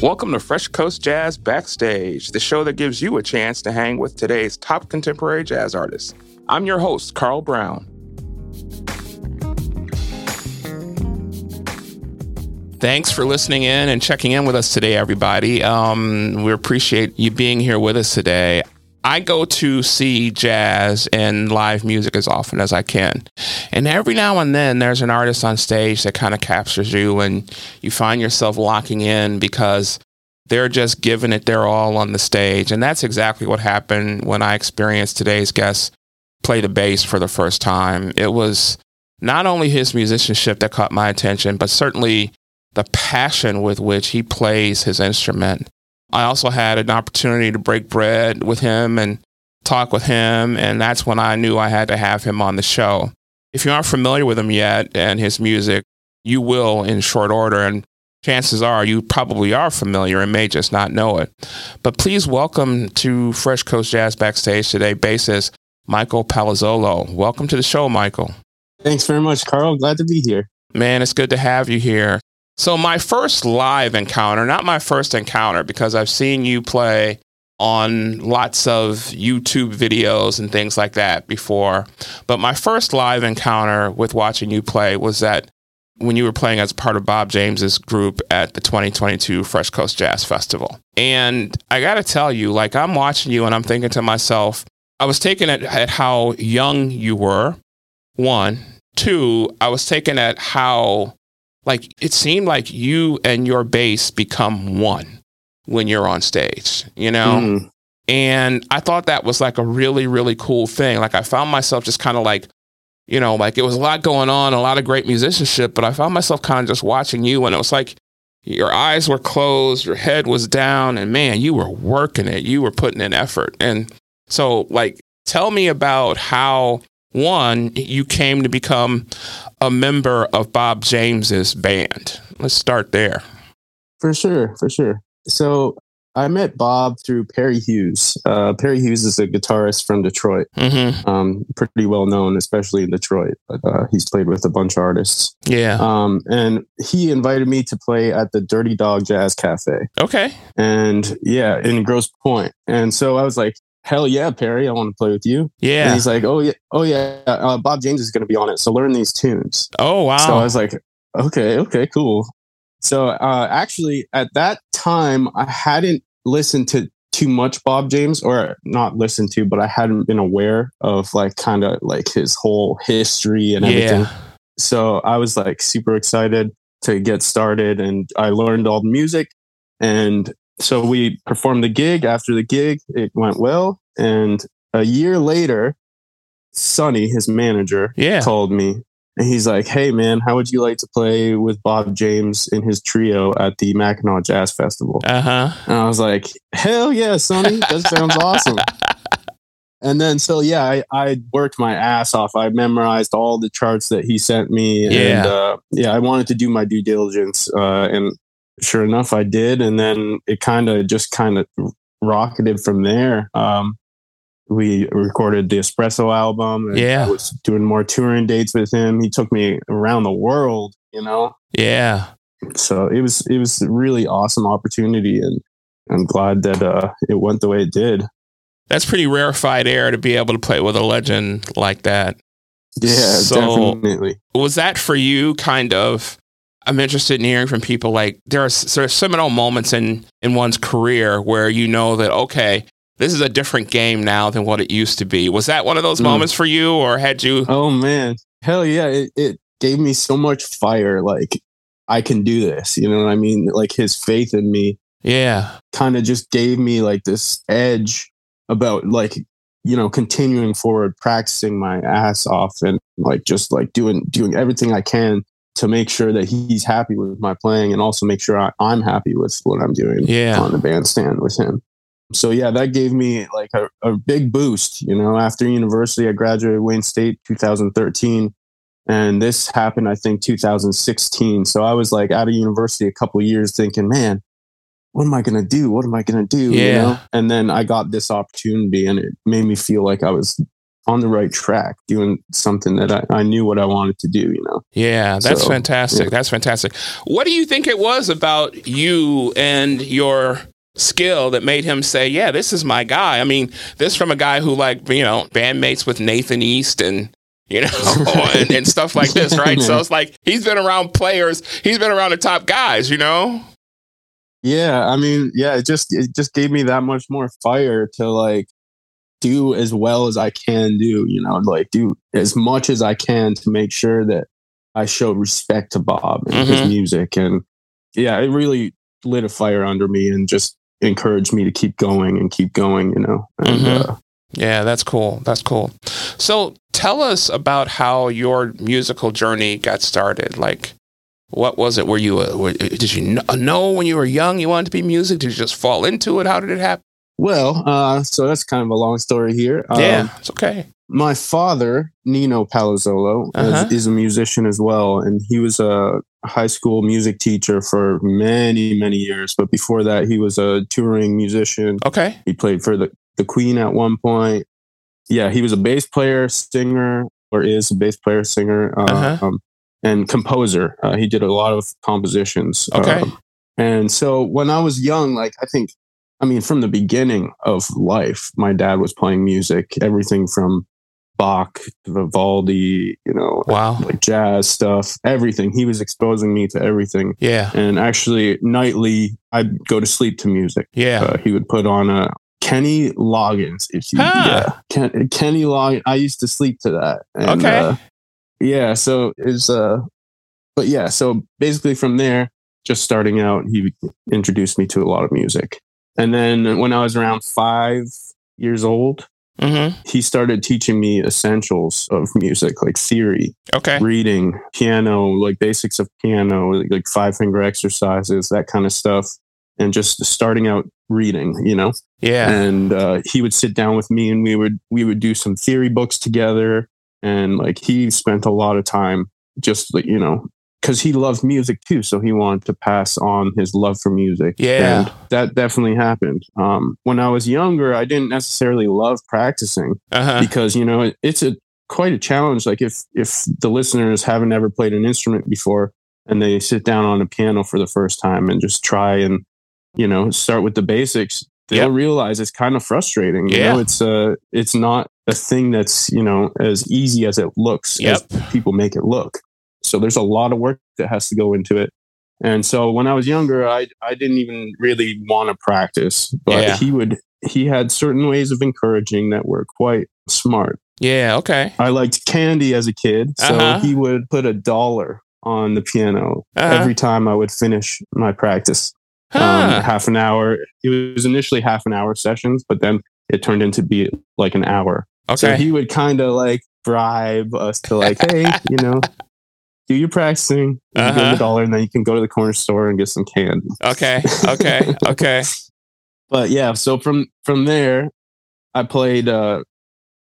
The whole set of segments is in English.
Welcome to Fresh Coast Jazz Backstage, the show that gives you a chance to hang with today's top contemporary jazz artists. I'm your host, Carl Brown. Thanks for listening in and checking in with us today, everybody. Um, we appreciate you being here with us today. I go to see jazz and live music as often as I can. And every now and then there's an artist on stage that kind of captures you and you find yourself locking in because they're just giving it their all on the stage. And that's exactly what happened when I experienced today's guest play the bass for the first time. It was not only his musicianship that caught my attention, but certainly the passion with which he plays his instrument. I also had an opportunity to break bread with him and talk with him, and that's when I knew I had to have him on the show. If you aren't familiar with him yet and his music, you will in short order, and chances are you probably are familiar and may just not know it. But please welcome to Fresh Coast Jazz Backstage today, bassist Michael Palazzolo. Welcome to the show, Michael. Thanks very much, Carl. Glad to be here. Man, it's good to have you here. So, my first live encounter, not my first encounter, because I've seen you play on lots of YouTube videos and things like that before. But my first live encounter with watching you play was that when you were playing as part of Bob James's group at the 2022 Fresh Coast Jazz Festival. And I got to tell you, like, I'm watching you and I'm thinking to myself, I was taken at, at how young you were, one. Two, I was taken at how like it seemed like you and your bass become one when you're on stage, you know? Mm. And I thought that was like a really, really cool thing. Like I found myself just kind of like, you know, like it was a lot going on, a lot of great musicianship, but I found myself kind of just watching you and it was like your eyes were closed, your head was down, and man, you were working it. You were putting in effort. And so, like, tell me about how one, you came to become a member of Bob James's band. Let's start there. For sure, for sure. So I met Bob through Perry Hughes. Uh, Perry Hughes is a guitarist from Detroit, mm-hmm. um, pretty well known, especially in Detroit. But uh, he's played with a bunch of artists. Yeah. Um, and he invited me to play at the Dirty Dog Jazz Cafe. Okay. And yeah, in Grosse Pointe. And so I was like, hell yeah, Perry, I want to play with you. Yeah. And he's like, oh yeah, oh yeah, uh, Bob James is going to be on it, so learn these tunes. Oh wow. So I was like, okay, okay, cool. So uh, actually, at that time, I hadn't listened to too much Bob James, or not listened to, but I hadn't been aware of like kind of like his whole history and everything. Yeah. So I was like super excited to get started, and I learned all the music. And so we performed the gig. After the gig, it went well. And a year later, Sonny, his manager, yeah. called me and he's like, Hey man, how would you like to play with Bob James in his trio at the Mackinac Jazz Festival? Uh-huh. And I was like, Hell yeah, Sonny. That sounds awesome. And then so yeah, I, I worked my ass off. I memorized all the charts that he sent me. Yeah. And uh, yeah, I wanted to do my due diligence. Uh, and sure enough, I did. And then it kind of just kind of rocketed from there. Um, we recorded the Espresso album. yeah. I was doing more touring dates with him. He took me around the world, you know? Yeah. So it was, it was a really awesome opportunity. And I'm glad that uh, it went the way it did. That's pretty rarefied air to be able to play with a legend like that. Yeah, so definitely. Was that for you kind of I'm interested in hearing from people like there are sort of seminal moments in in one's career where you know that okay, this is a different game now than what it used to be. Was that one of those mm. moments for you, or had you? Oh man, hell yeah! It, it gave me so much fire. Like I can do this. You know what I mean? Like his faith in me. Yeah. Kind of just gave me like this edge about like you know continuing forward practicing my ass off and like just like doing doing everything i can to make sure that he's happy with my playing and also make sure I, am happy with what I'm doing yeah. on the bandstand with him. So yeah, that gave me like a, a big boost. You know, after university, I graduated Wayne State 2013, and this happened I think 2016. So I was like out of university a couple years, thinking, man, what am I gonna do? What am I gonna do? Yeah. You know? And then I got this opportunity, and it made me feel like I was on the right track, doing something that I, I knew what I wanted to do, you know? Yeah, that's So, fantastic. yeah. That's fantastic. What do you think it was about you and your skill that made him say, "Yeah, this is my guy"? I mean, this from a guy who like you know bandmates with Nathan East and you know and, and stuff like this, right? So it's like he's been around players. He's been around the top guys, you know. Yeah, I mean, yeah, it just it just gave me that much more fire to like do as well as I can do, you know, like do as much as I can to make sure that I show respect to Bob and his Mhm. music and yeah, it really lit a fire under me and just encouraged me to keep going and keep going, you know. And Mhm. uh, Yeah, that's cool. That's cool. So tell us about how your musical journey got started. Like, what was it? Were you, a, were, did you know when you were young you wanted to be music? Did you just fall into it? How did it happen? Well, uh so that's kind of a long story here. Um, yeah, it's okay. my father, Nino Palazzolo, Uh-huh. is, is a musician as well, and he was a high school music teacher for many, many years. But before that, he was a touring musician. Okay. He played for the, the Queen at one point. Yeah, he was a bass player, singer, or is a bass player, singer, uh, Uh-huh. um, and composer. Uh, he did a lot of compositions. Okay. Um, and so when I was young, like I think, I mean, from the beginning of life, my dad was playing music, everything from Bach to Vivaldi, you know, Wow. like jazz stuff, everything. He was exposing me to everything. Yeah. And actually, nightly, I'd go to sleep to music. Yeah. Uh, he would put on a Kenny Loggins. If you, Ah. yeah, Ken, Kenny Loggins. I used to sleep to that. And, Okay. uh, yeah. So it's uh, but yeah. So basically, from there, just starting out, he introduced me to a lot of music. And then when I was around five years old, Mm-hmm. he started teaching me essentials of music, like theory, Okay. reading, piano, like basics of piano, like, five finger exercises, that kind of stuff. And just starting out reading, you know. Yeah. And uh, he would sit down with me, and we would we would do some theory books together. And like he spent a lot of time just you know because he loved music too, so he wanted to pass on his love for music. Yeah. And that definitely happened. Um, when I was younger, I didn't necessarily love practicing Uh-huh. because you know it, it's a quite a challenge like if if the listeners haven't ever played an instrument before and they sit down on a piano for the first time and just try and you know start with the basics they'll Yep. realize it's kind of frustrating you Yeah. know it's uh it's not a thing that's you know as easy as it looks Yep. as people make it look so there's a lot of work that has to go into it and so when i was younger i i didn't even really want to practice but Yeah. he would he had certain ways of encouraging that were quite smart Yeah. Okay. I liked candy as a kid, so Uh-huh. he would put a dollar on the piano Uh-huh. every time I would finish my practice. Huh. Um, half an hour. It was initially half an hour sessions, but then it turned into be like an hour. Okay. So he would kind of like bribe us to like, hey, you know, do your practicing. You give him Uh-huh. a dollar, and then you can go to the corner store and get some candy. okay. Okay. Okay. But yeah, so from from there, I played. uh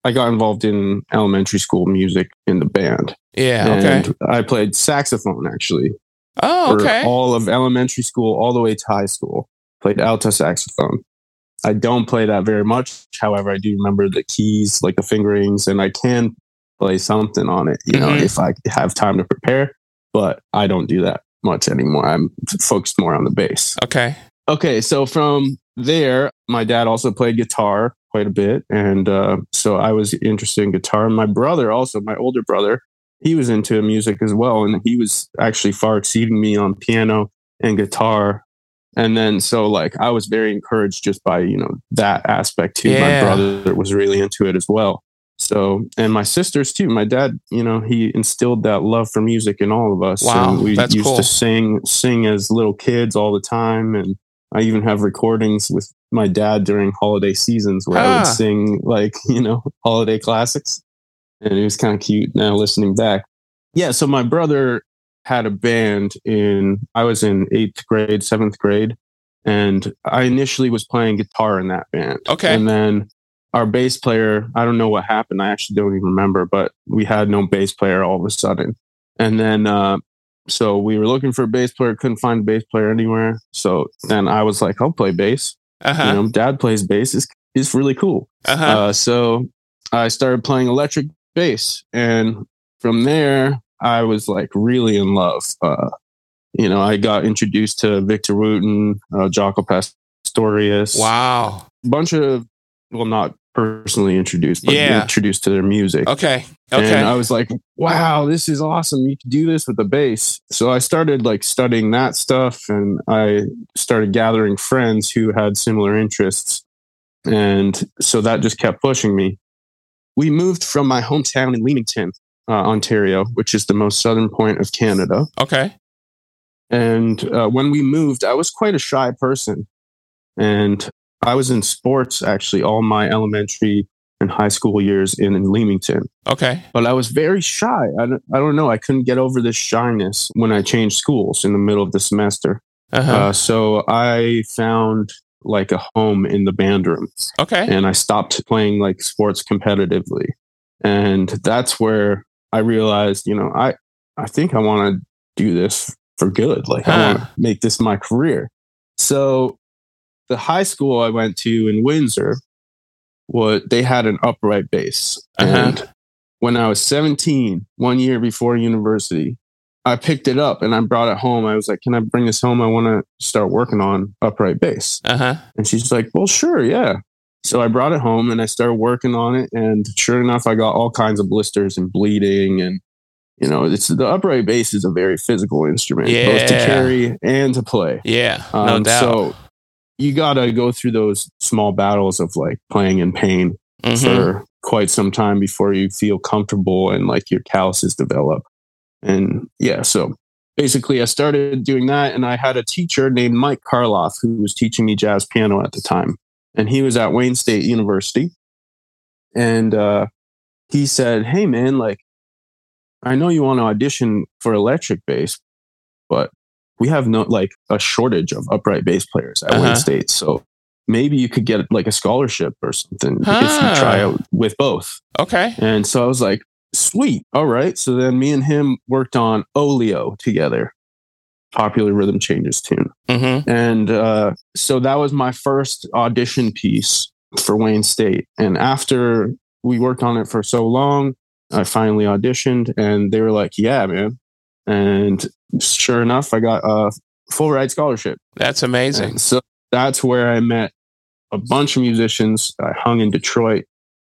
I got involved in elementary school music in the band. Yeah. Okay. I played saxophone actually Oh, for okay. all of elementary school all the way to high school. Played alto saxophone. I don't play that very much. However, I do remember the keys, like the fingerings, and I can play something on it, you know, Mhm. if I have time to prepare. But I don't do that much anymore. I'm focused more on the bass. Okay. Okay, so from there, my dad also played guitar quite a bit, and uh, so I was interested in guitar. My brother, also my older brother, he was into music as well, and he was actually far exceeding me on piano and guitar. And then, so like, I was very encouraged just by you know that aspect too. Yeah. My brother was really into it as well. So, and my sisters too. My dad, you know, he instilled that love for music in all of us. Wow, and we that's used cool. to sing, sing as little kids all the time, and I even have recordings with my dad during holiday seasons where I Ah. would sing like, you know, holiday classics. And it was kind of cute now listening back. Yeah. So my brother had a band in, I was in eighth grade, seventh grade. And I initially was playing guitar in that band. Okay. And then our bass player, I don't know what happened. I actually don't even remember, but we had no bass player all of a sudden. And then, uh, so we were looking for a bass player, couldn't find a bass player anywhere. So then I was like, I'll play bass. Uh You know, dad plays bass. It's, it's really cool. Uh huh. Uh, so I started playing electric bass. And from there, I was like really in love. Uh, you know, I got introduced to Victor Wooten, uh, Jaco Pastorius. Wow. A bunch of, well, not personally introduced, but Yeah. introduced to their music. Okay. Okay. And I was like, wow, this is awesome. You can do this with the bass. So I started like studying that stuff and I started gathering friends who had similar interests. And so that just kept pushing me. We moved from my hometown in Leamington, uh, Ontario, which is the most southern point of Canada. okay. And uh, when we moved, I was quite a shy person. And I was in sports actually all my elementary and high school years in, in Leamington Okay. but I was very shy. I don't, I don't know. I couldn't get over this shyness when I changed schools in the middle of the semester. Uh-huh. Uh, so I found like a home in the band room okay. and I stopped playing like sports competitively. And that's where I realized, you know, I, I think I want to do this for good. Like I want to make this my career. So the high school I went to in Windsor, what they had an upright bass. Uh-huh. And when I was 17, one year before university, I picked it up and I brought it home. I was like, Can I bring this home? I want to start working on upright bass. Uh-huh. And she's like, Well, sure, yeah. So I brought it home and I started working on it. And sure enough, I got all kinds of blisters and bleeding. And, you know, it's the upright bass is a very physical instrument, both to carry and to play. Yeah. no Um, doubt. So you got to go through those small battles of like playing in pain Mhm. for quite some time before you feel comfortable and like your calluses develop. And yeah, so basically I started doing that and I had a teacher named Mike Karloff who was teaching me jazz piano at the time. And he was at Wayne State University. And uh, he said, Hey man, like, I know you want to audition for electric bass, but we have no like a shortage of upright bass players at Uh-huh. Wayne State. So maybe you could get like a scholarship or something if you try out with both. Okay. And so I was like, sweet. All right. So then me and him worked on Olio together, popular rhythm changes tune. Mm-hmm. And uh, so that was my first audition piece for Wayne State. And after we worked on it for so long, I finally auditioned and they were like, yeah, man. And sure enough, I got a full ride scholarship. That's amazing. And so that's where I met a bunch of musicians. I hung in Detroit,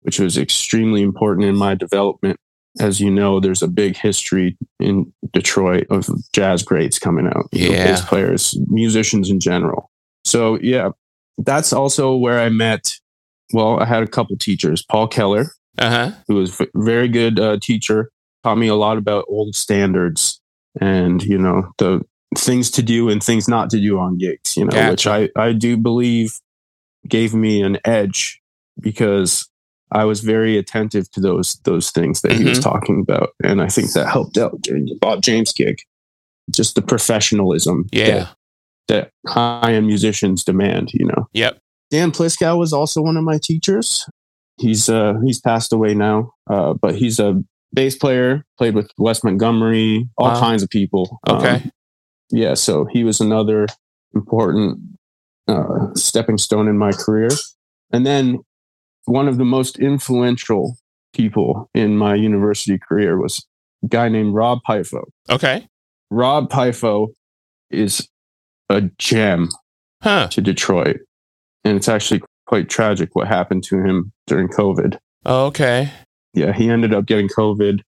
which was extremely important in my development. As you know, there's a big history in Detroit of jazz greats coming out, know, Yeah. bass players, musicians in general. So yeah, that's also where I met. Well, I had a couple teachers. Paul Keller, Uh-huh. who was a very good uh, teacher, taught me a lot about old standards and you know the things to do and things not to do on gigs. You know, which I I do believe gave me an edge because I was very attentive to those those things that he was Mhm. talking about, and I think that helped out during the Bob James gig. Just the professionalism Yeah. that, that high end musicians demand. You know. Yep. Dan Pliskow was also one of my teachers. He's uh he's passed away now, uh, but he's a bass player. Played with Wes Montgomery, all Wow. kinds of people. Um, Okay. yeah, so he was another important uh, stepping stone in my career. And then one of the most influential people in my university career was a guy named Rob Pipho. Okay. Rob Pipho is a gem Huh. to Detroit. And it's actually quite tragic what happened to him during COVID. Okay. Yeah, he ended up getting COVID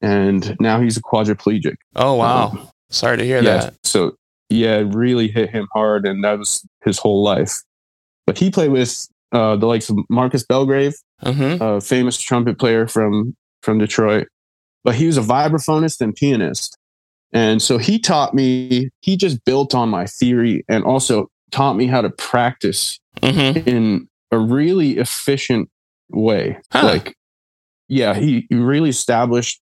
and now he's a quadriplegic. Oh wow. Um, Sorry to hear yeah, that. so yeah, it really hit him hard and that was his whole life. But he played with uh, the likes of Marcus Belgrave, Mm-hmm. a famous trumpet player from from Detroit. But he was a vibraphonist and pianist. And so he taught me, he just built on my theory and also taught me how to practice Mm-hmm. in a really efficient way. Huh. Like, yeah, he, he really established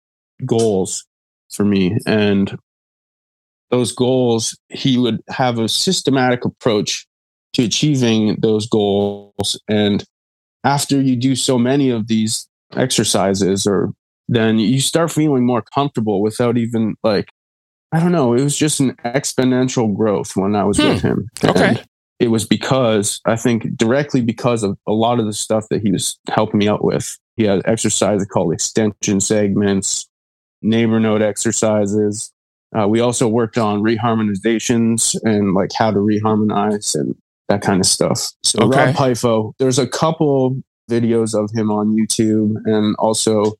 goals for me. And those goals, he would have a systematic approach to achieving those goals. And after you do so many of these exercises, or then you start feeling more comfortable without even like, I don't know, it was just an exponential growth when I was Hmm. with him. Okay. And it was because I think directly because of a lot of the stuff that he was helping me out with. He has exercises called extension segments, neighbor note exercises. Uh, we also worked on reharmonizations and like how to reharmonize and that kind of stuff. So Okay. Rob Pipho, there's a couple videos of him on YouTube and also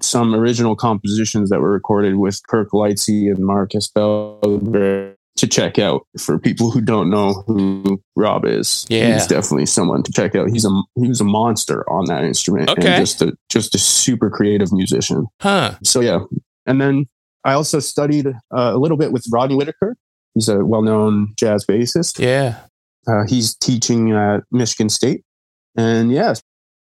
some original compositions that were recorded with Kirk Lightsey and Marcus Belgrave to check out for people who don't know who Rob is. Yeah. He's definitely someone to check out. He's a he was a monster on that instrument Okay. and just a just a super creative musician. Huh. So yeah. And then I also studied uh, a little bit with Rodney Whitaker. He's a well-known jazz bassist. Yeah. Uh, he's teaching at Michigan State. And yeah,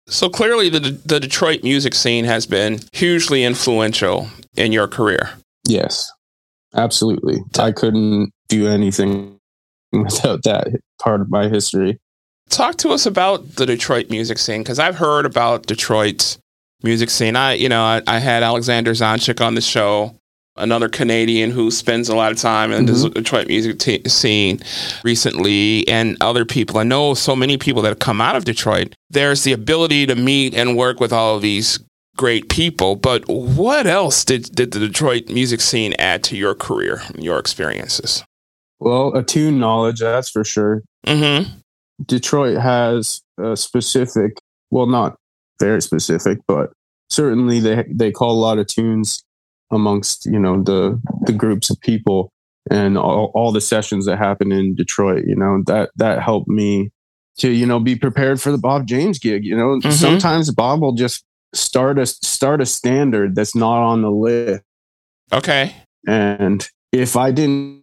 So clearly, the the Detroit music scene has been hugely influential in your career. Yes, absolutely. I couldn't do anything without that part of my history. Talk to us about the Detroit music scene because I've heard about Detroit's music scene. I, you know, I, I had Alexander Zonjic on the show, another Canadian who spends a lot of time in the mm-hmm. Detroit music t- scene recently, and other people. I know so many people that have come out of Detroit. There's the ability to meet and work with all of these great people, but what else did, did the Detroit music scene add to your career, and your experiences? Well, attune knowledge, that's for sure. Mm-hmm. Detroit has a specific, well, not very specific, but certainly they they call a lot of tunes amongst you know the the groups of people and all, all the sessions that happen in Detroit. You know that that helped me to you know be prepared for the Bob James gig. You know Mhm. sometimes Bob will just start a start a standard that's not on the list, Okay. and if I didn't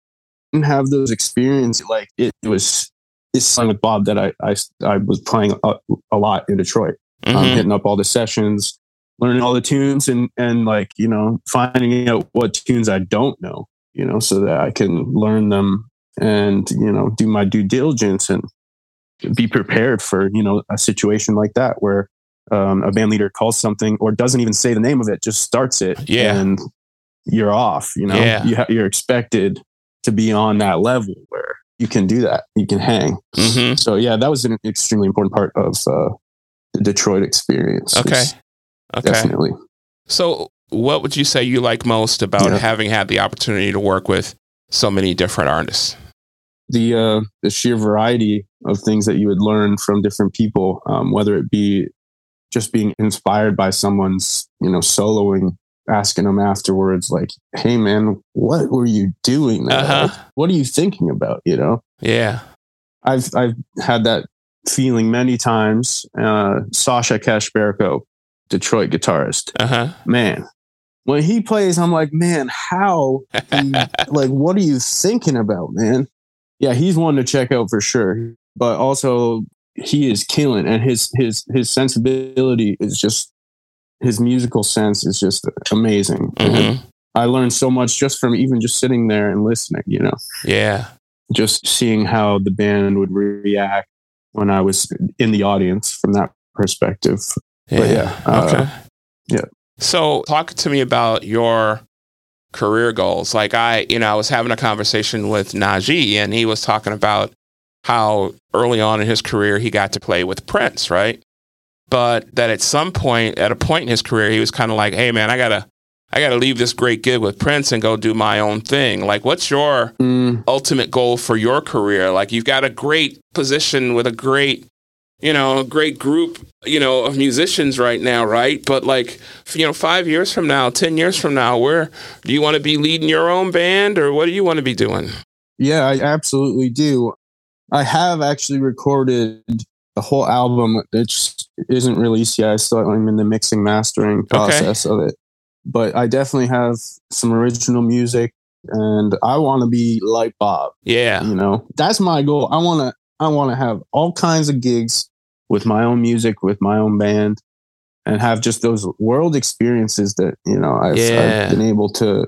have those experiences, like it was. It's song with Bob that I, I I was playing a, a lot in Detroit um, Mhm. hitting up all the sessions, learning all the tunes, and and like you know finding out what tunes I don't know, you know, so that I can learn them and you know do my due diligence and be prepared for you know a situation like that where um, a band leader calls something or doesn't even say the name of it, just starts it, Yeah. and you're off. You know, Yeah. you ha- you're expected to be on that level where you can do that, you can hang. Mhm. So yeah, that was an extremely important part of uh, the Detroit experience. Okay. Okay. definitely. So, what would you say you like most about Yeah. having had the opportunity to work with so many different artists? The uh, the sheer variety of things that you would learn from different people, um, whether it be just being inspired by someone's you know soloing, asking them afterwards, like, "Hey man, what were you doing? Uh-huh. What are you thinking about?" You know, Yeah. I've I've had that feeling many times. Uh, Sasha Kashperko, Detroit guitarist. Uh huh. man when he plays i'm like man how he- like what are you thinking about man yeah he's one to check out for sure but also he is killing and his his his sensibility is just his musical sense is just amazing And hmm i learned so much just from even just sitting there and listening you know Yeah. just seeing how the band would react when i was in the audience from that perspective Yeah. But yeah, uh, okay. yeah. So, talk to me about your career goals. Like, I, you know, I was having a conversation with Najee, and he was talking about how early on in his career he got to play with Prince, right? But that at some point, at a point in his career, he was kind of like, "Hey, man, I gotta, I gotta leave this great gig with Prince and go do my own thing." Like, what's your Mm, ultimate goal for your career? Like you've got a great position with a great, you know, a great group, you know, of musicians right now, right? But like, you know, five years from now, ten years from now, where do you want to be leading your own band, or what do you want to be doing? Yeah, I absolutely do. I have actually recorded the whole album. It just isn't released yet. so I still am in the mixing mastering process of it. But I definitely have some original music and I want to be like Bob, Yeah, you know. That's my goal. I want to I want to have all kinds of gigs with my own music, with my own band and have just those world experiences that, you know, I've, Yeah. I've been able to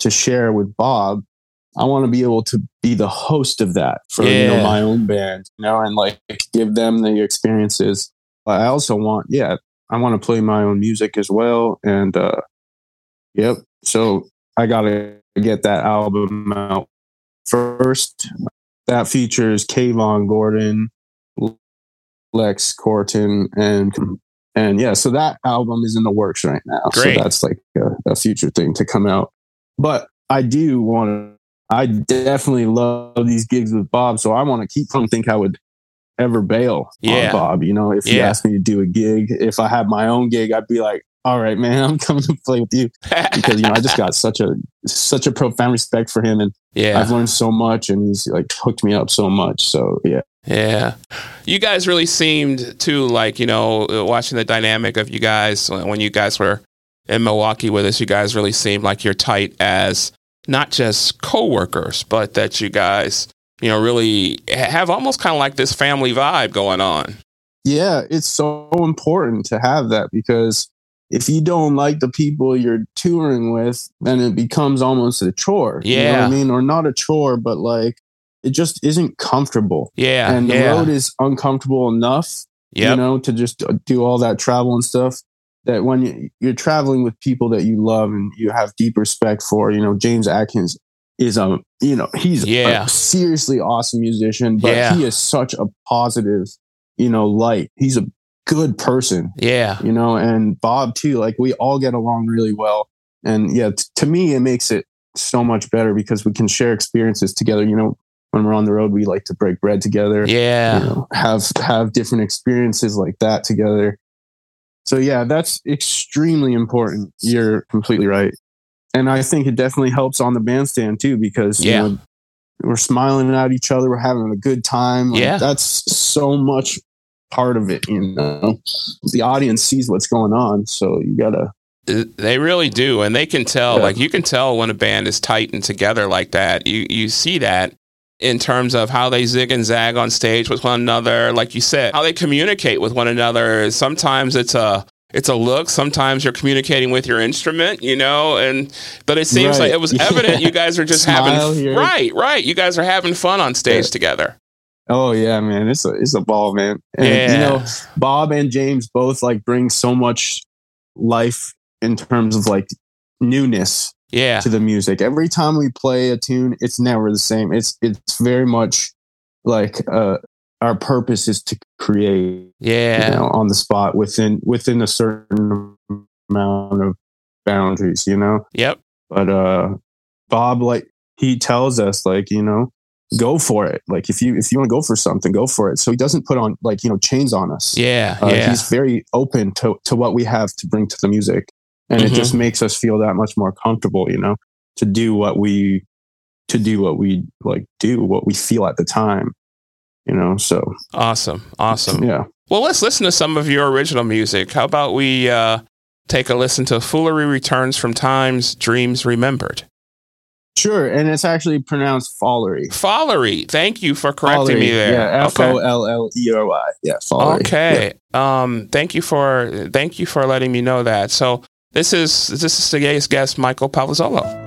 to share with Bob I want to be able to be the host of that for you know my own band, you know, and like give them the experiences. But I also want, yeah, I want to play my own music as well. And uh yep. So I gotta get that album out first. That features Kayvon Gordon, Lex Korten, and And yeah, so that album is in the works right now. Great. So that's like a, a future thing to come out. But I do want to, I definitely love these gigs with Bob. So I want to keep, I don't think I would ever bail Yeah. on Bob. You know, if he asked me to do a gig, if I had my own gig, I'd be like, all right, man, I'm coming to play with you because, you know, I just got such a, such a profound respect for him. And yeah. I've learned so much and he's like hooked me up so much. So yeah. Yeah. You guys really seemed to like, you know, watching the dynamic of you guys when when you guys were in Milwaukee with us, you guys really seemed like you're tight as not just coworkers, but that you guys, you know, really have almost kind of like this family vibe going on. Yeah, it's so important to have that because if you don't like the people you're touring with, then it becomes almost a chore. You know what Yeah. I mean? Or not a chore, but like it just isn't comfortable. Yeah. and the yeah. road is uncomfortable enough, you know, to just do all that travel and stuff. That when you, you're traveling with people that you love and you have deep respect for, you know, James Atkins is a, you know, he's Yeah. a seriously awesome musician, but Yeah. he is such a positive, you know, light. He's a good person, yeah. you know, and Bob too. Like we all get along really well, and yeah, t- to me, it makes it so much better because we can share experiences together. You know, when we're on the road, we like to break bread together Yeah. you know, have have different experiences like that together. So yeah, that's extremely important. You're completely right. And I think it definitely helps on the bandstand too, because Yeah. you know, we're smiling at each other, we're having a good time. Like, Yeah. That's so much part of it, you know. The audience sees what's going on. So you gotta They really do, and they can tell. Yeah. Like you can tell when a band is tight and together like that. You you see that in terms of how they zig and zag on stage with one another. Like you said, how they communicate with one another. Sometimes it's a it's a look. Sometimes you're communicating with your instrument, you know. And but it seems Right. like it was evident you guys are just having here. right, right. You guys are having fun on stage Yeah. together. Oh yeah, man. It's a it's a ball, man. And yeah, you know, Bob and James both like bring so much life in terms of like newness yeah, to the music. Every time we play a tune, it's never the same. It's it's very much like uh our purpose is to create yeah, you know, on the spot within within a certain amount of boundaries, you know. yep, But uh Bob like he tells us like, you know, go for it. Like if you if you want to go for something, go for it. So he doesn't put on like, you know, chains on us. yeah, Uh, yeah, He's very open to, to what we have to bring to the music. And Mhm. it just makes us feel that much more comfortable, you know, to do what we, to do what we like do, what we feel at the time, you know? So, awesome, awesome. yeah. Well, let's listen to some of your original music. How about we uh, take a listen to Foolery Returns from Times Dreams Remembered? Sure. And it's actually pronounced follery. Follery. Thank you for correcting me there. Yeah. F O L L E R Y. Yeah. Follery. Okay. Um, thank you for thank you for letting me know that. So this is this is today's guest, Michael Palazzolo.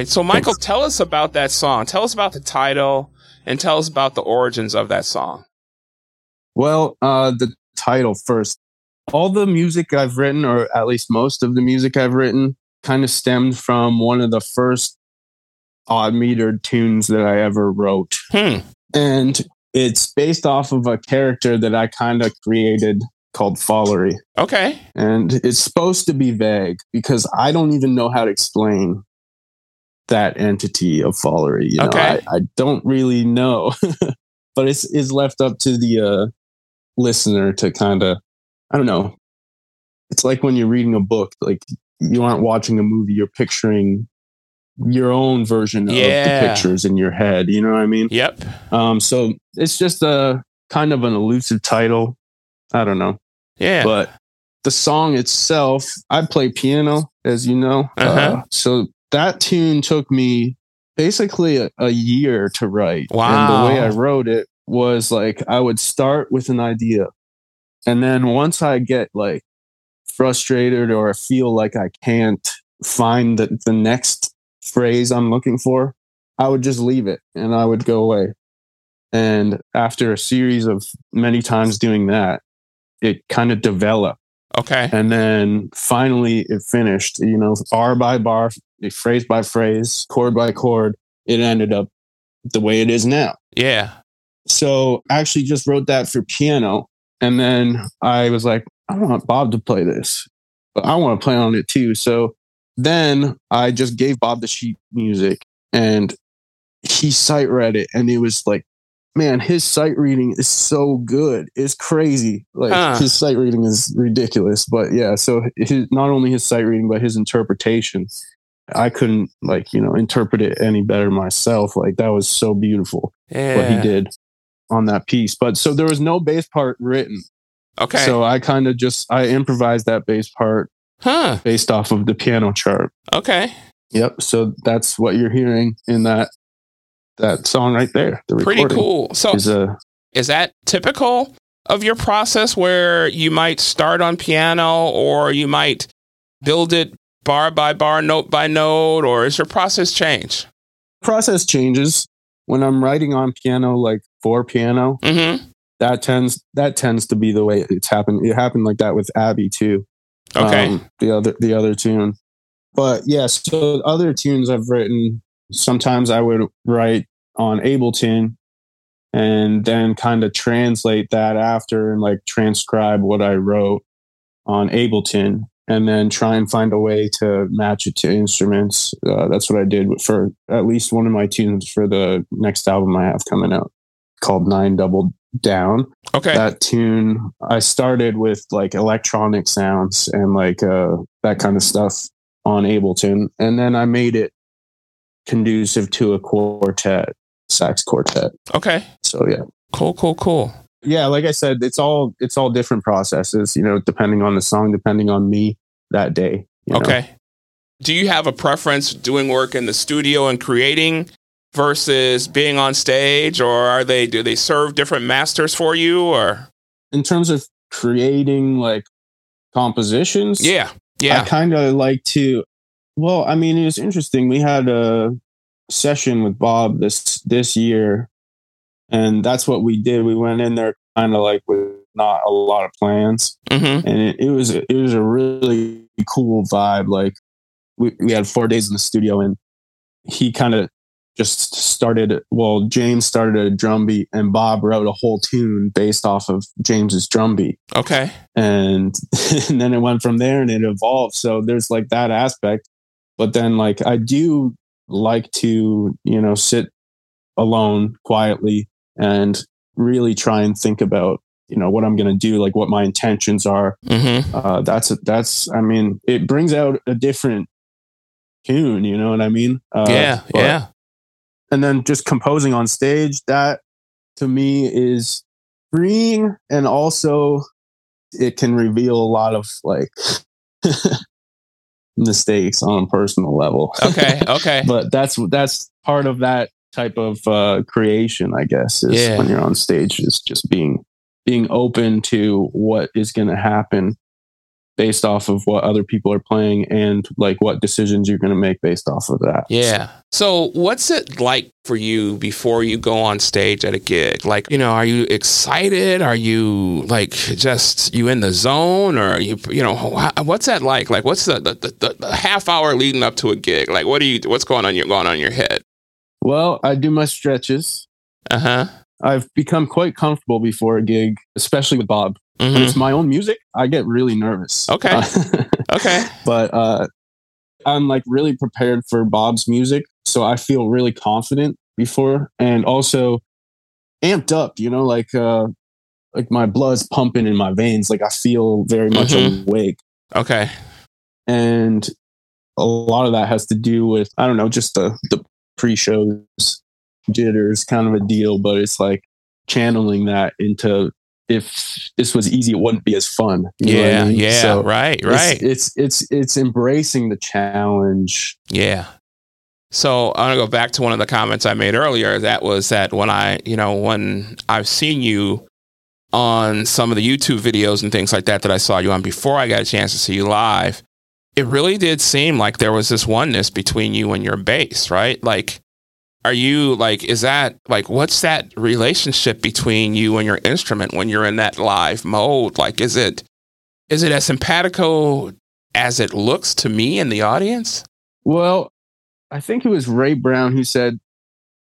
Right. So, Michael, tell us about that song. Tell us about the title and tell us about the origins of that song. Well, uh, the title first. All the music I've written, or at least most of the music I've written, kind of stemmed from one of the first odd metered tunes that I ever wrote. Hmm. And it's based off of a character that I kind of created called Follery. Okay. And it's supposed to be vague because I don't even know how to explain that entity of Follery. You know, Okay. I, I don't really know, but it's, it's left up to the uh, listener to kind of, I don't know. It's like when you're reading a book, like you aren't watching a movie, you're picturing your own version of the pictures in your head. You know what I mean? Yep. Um, so it's just a kind of an elusive title. I don't know, Yeah. but the song itself, I play piano, as you know. Uh-huh. so that tune took me basically a, a year to write. And Wow. the way I wrote it was like I would start with an idea, and then once I get like frustrated or I feel like I can't find the, the next phrase I'm looking for, I would just leave it and I would go away. And after a series of many times doing that, it kind of developed. okay. And then finally it finished, you know, bar by bar, phrase by phrase, chord by chord. It ended up the way it is now. Yeah. So I actually just wrote that for piano. And then I was like, I want Bob to play this, but I want to play on it too. So then I just gave Bob the sheet music and he sight read it. And it was like, man, his sight reading is so good. It's crazy. Like Huh. his sight reading is ridiculous. But yeah, so his, not only his sight reading, but his interpretation. I couldn't like, you know, interpret it any better myself. Like that was so beautiful Yeah. what he did on that piece. But so there was no bass part written. Okay. So I kind of just I improvised that bass part huh. based off of the piano chart. Okay. Yep. So that's what you're hearing in that that song right there. The Pretty cool. So, Is a is that typical of your process where you might start on piano or you might build it bar by bar, note by note, or is your process change? process changes when I'm writing on piano, like for piano. Mm-hmm. That tends that tends to be the way it's happened. It happened like that with Abby too. Okay. um, the other the other tune. But yeah, so other tunes I've written. Sometimes I would write on Ableton, and then kind of translate that after and like transcribe what I wrote on Ableton, and then try and find a way to match it to instruments. Uh, that's what I did for at least one of my tunes for the next album I have coming out, called Nine Double Down okay. that tune i started with like electronic sounds and like uh that kind of stuff on ableton and then i made it conducive to a quartet sax quartet okay. so yeah Cool, cool, cool. Yeah like i said it's all it's all different processes you know depending on the song depending on me that day you know? Okay. Do you have a preference doing work in the studio and creating versus being on stage or are they do they serve different masters for you or in terms of creating like compositions Yeah. Yeah. I kind of like to. Well, I mean, it was interesting. We had a session with Bob this this year, and that's what we did. We went in there kind of like with not a lot of plans, Mhm. and it, it was it was a really cool vibe. Like we we had four days in the studio, and he kind of just started. Well, James started a drum beat, and Bob wrote a whole tune based off of James's drum beat Okay. and and then it went from there and it evolved so there's like that aspect but then like i do like to you know sit alone quietly and really try and think about you know what i'm going to do like what my intentions are Mhm. uh that's that's i mean it brings out a different tune you know what i mean uh, yeah. but- Yeah. and then just composing on stage that to me is freeing and also it can reveal a lot of like mistakes on a personal level Okay. Okay. but that's that's part of that type of uh creation i guess is Yeah. when you're on stage is just being being open to what is going to happen based off of what other people are playing and like what decisions you're going to make based off of that. Yeah. So, what's it like for you before you go on stage at a gig? Like, you know, are you excited? Are you like just you in the zone, or you, you know, what's that like? Like, what's the the, the, the half hour leading up to a gig? Like, what do you what's going on? Your going on in your head? Well, I do my stretches. Uh huh. I've become quite comfortable before a gig, especially with Bob. Mm-hmm. When it's my own music, I get really nervous. Okay. Uh, okay. But uh, I'm like really prepared for Bob's music. So I feel really confident before and also amped up, you know, like uh like my blood's pumping in my veins. Like I feel very much mm-hmm. awake. Okay. And a lot of that has to do with I don't know, just the the pre-shows jitters kind of a deal, but it's like channeling that into if this was easy, it wouldn't be as fun. yeah, I mean? yeah, so right, right. It's, it's it's it's embracing the challenge. Yeah. So I want to go back to one of the comments I made earlier. That was that when I, you know, when I've seen you on some of the YouTube videos and things like that that I saw you on before I got a chance to see you live, it really did seem like there was this oneness between you and your bass, right? Like are you like is that like what's that relationship between you and your instrument when you're in that live mode? Like is it is it as simpatico as it looks to me in the audience? Well i think it was ray brown who said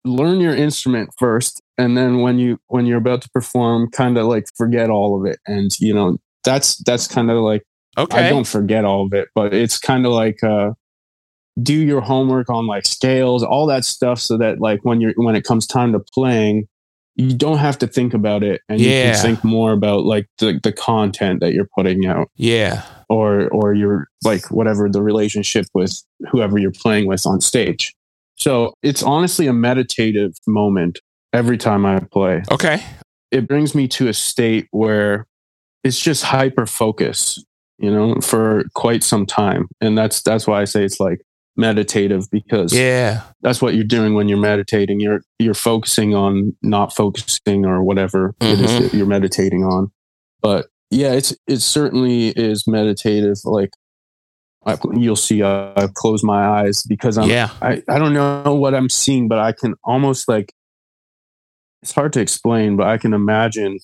learn your instrument first and then when you when you're about to perform kind of like forget all of it. And you know that's that's kind of like okay i don't forget all of it but it's kind of like uh do your homework on like scales, all that stuff, so that like when you're when it comes time to playing, you don't have to think about it, and yeah. you can think more about like the the content that you're putting out. Yeah. Or or your like whatever the relationship with whoever you're playing with on stage. So it's honestly a meditative moment every time I play. Okay. It brings me to a state where it's just hyper focus, you know, for quite some time. And that's that's why I say it's like meditative because yeah that's what you're doing when you're meditating you're you're focusing on not focusing or whatever mm-hmm. it is mm-hmm. that you're meditating on but yeah it's it certainly is meditative like I, you'll see I, I close my eyes because I'm yeah I, I don't know what I'm seeing but I can almost like it's hard to explain but I can imagine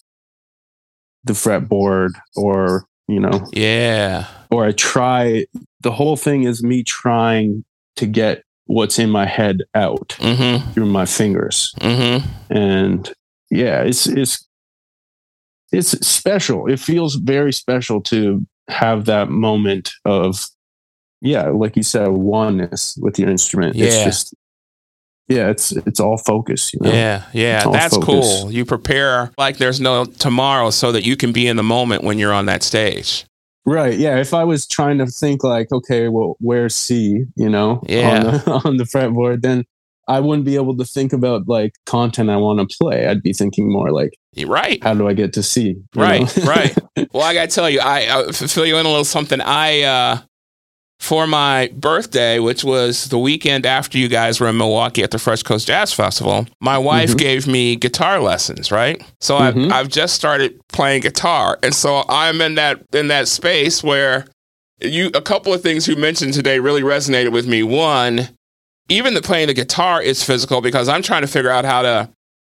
the fretboard or you know yeah or I try the whole thing is me trying to get what's in my head out mm-hmm. through my fingers. Mm-hmm. And yeah, it's it's it's special. It feels very special to have that moment of yeah, like you said, oneness with your instrument. Yeah. It's just yeah, it's it's all focus. You know? Yeah, yeah, that's focus. cool. You prepare like there's no tomorrow, so that you can be in the moment when you're on that stage. Right. Yeah. If I was trying to think like, okay, well, where's C, you know, yeah. on, the, on the fretboard, then I wouldn't be able to think about like content I want to play. I'd be thinking more like, you right. How do I get to C? Right. right. Well, I got to tell you, I, I fill you in a little something. I, uh, for my birthday, which was the weekend after you guys were in Milwaukee at the Fresh Coast Jazz Festival, my wife mm-hmm. gave me guitar lessons, right? So mm-hmm. I've, I've just started playing guitar. And so I'm in that in that space where you a couple of things you mentioned today really resonated with me. One, even the playing the guitar is physical because I'm trying to figure out how to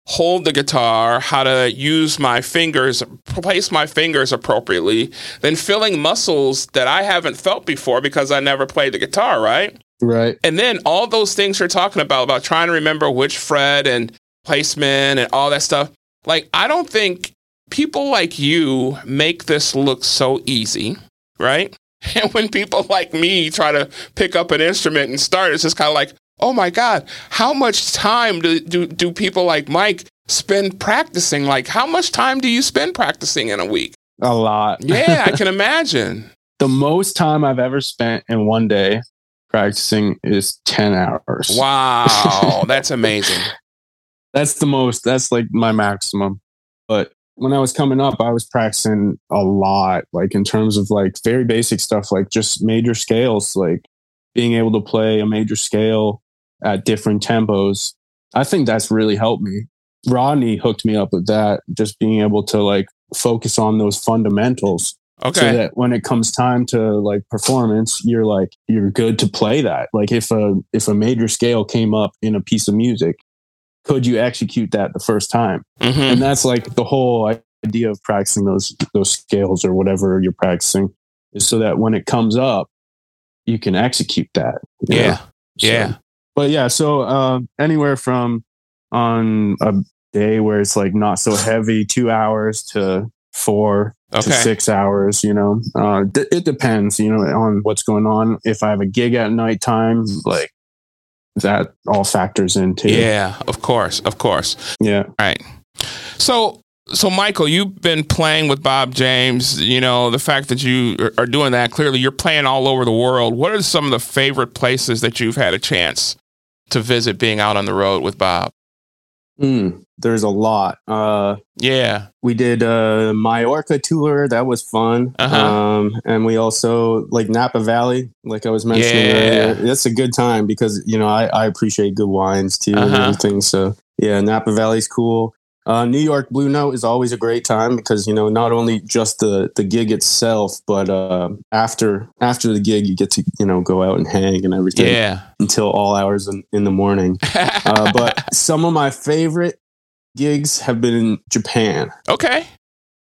hold the guitar, how to use my fingers, place my fingers appropriately, then feeling muscles that I haven't felt before because I never played the guitar, right? Right. And then all those things you're talking about, about trying to remember which fret and placement and all that stuff. Like, I don't think people like you make this look so easy, right? And when people like me try to pick up an instrument and start, it's just kind of like, oh my God, how much time do, do, do people like Mike spend practicing? Like, how much time do you spend practicing in a week? A lot. Yeah, I can imagine. the most time I've ever spent in one day practicing is 10 hours. Wow, that's amazing. that's the most, that's like my maximum. But when I was coming up, I was practicing a lot, like in terms of like very basic stuff, like just major scales, like being able to play a major scale at different tempos. I think that's really helped me. Rodney hooked me up with that, just being able to like focus on those fundamentals. Okay. so that when it comes time to like performance you're like you're good to play that like if a if a major scale came up in a piece of music could you execute that the first time Mhm. and that's like the whole idea of practicing those those scales or whatever you're practicing is so that when it comes up you can execute that you know? Yeah. So- Yeah. But yeah so uh, anywhere from on a day where it's like not so heavy two hours to four to six hours you know uh, d- it depends you know on what's going on if i have a gig at nighttime like that all factors into Yeah. Of course. Of course. yeah Right. So, so Michael, you've been playing with Bob James. You know, the fact that you are doing that, clearly you're playing all over the world. What are some of the favorite places that you've had a chance to visit being out on the road with Bob? Mm, there's a lot uh Yeah. we did a Majorca tour. That was fun. Uh-huh. Um, and we also like Napa Valley, like I was mentioning Yeah. earlier. That's a good time because you know I, I appreciate good wines too and Uh-huh. everything. So yeah, Napa Valley's cool. Uh, New York Blue Note is always a great time because you know not only just the the gig itself, but uh, after after the gig you get to you know go out and hang and everything Yeah. until all hours in, in the morning. Uh, but some of my favorite gigs have been in Japan. okay.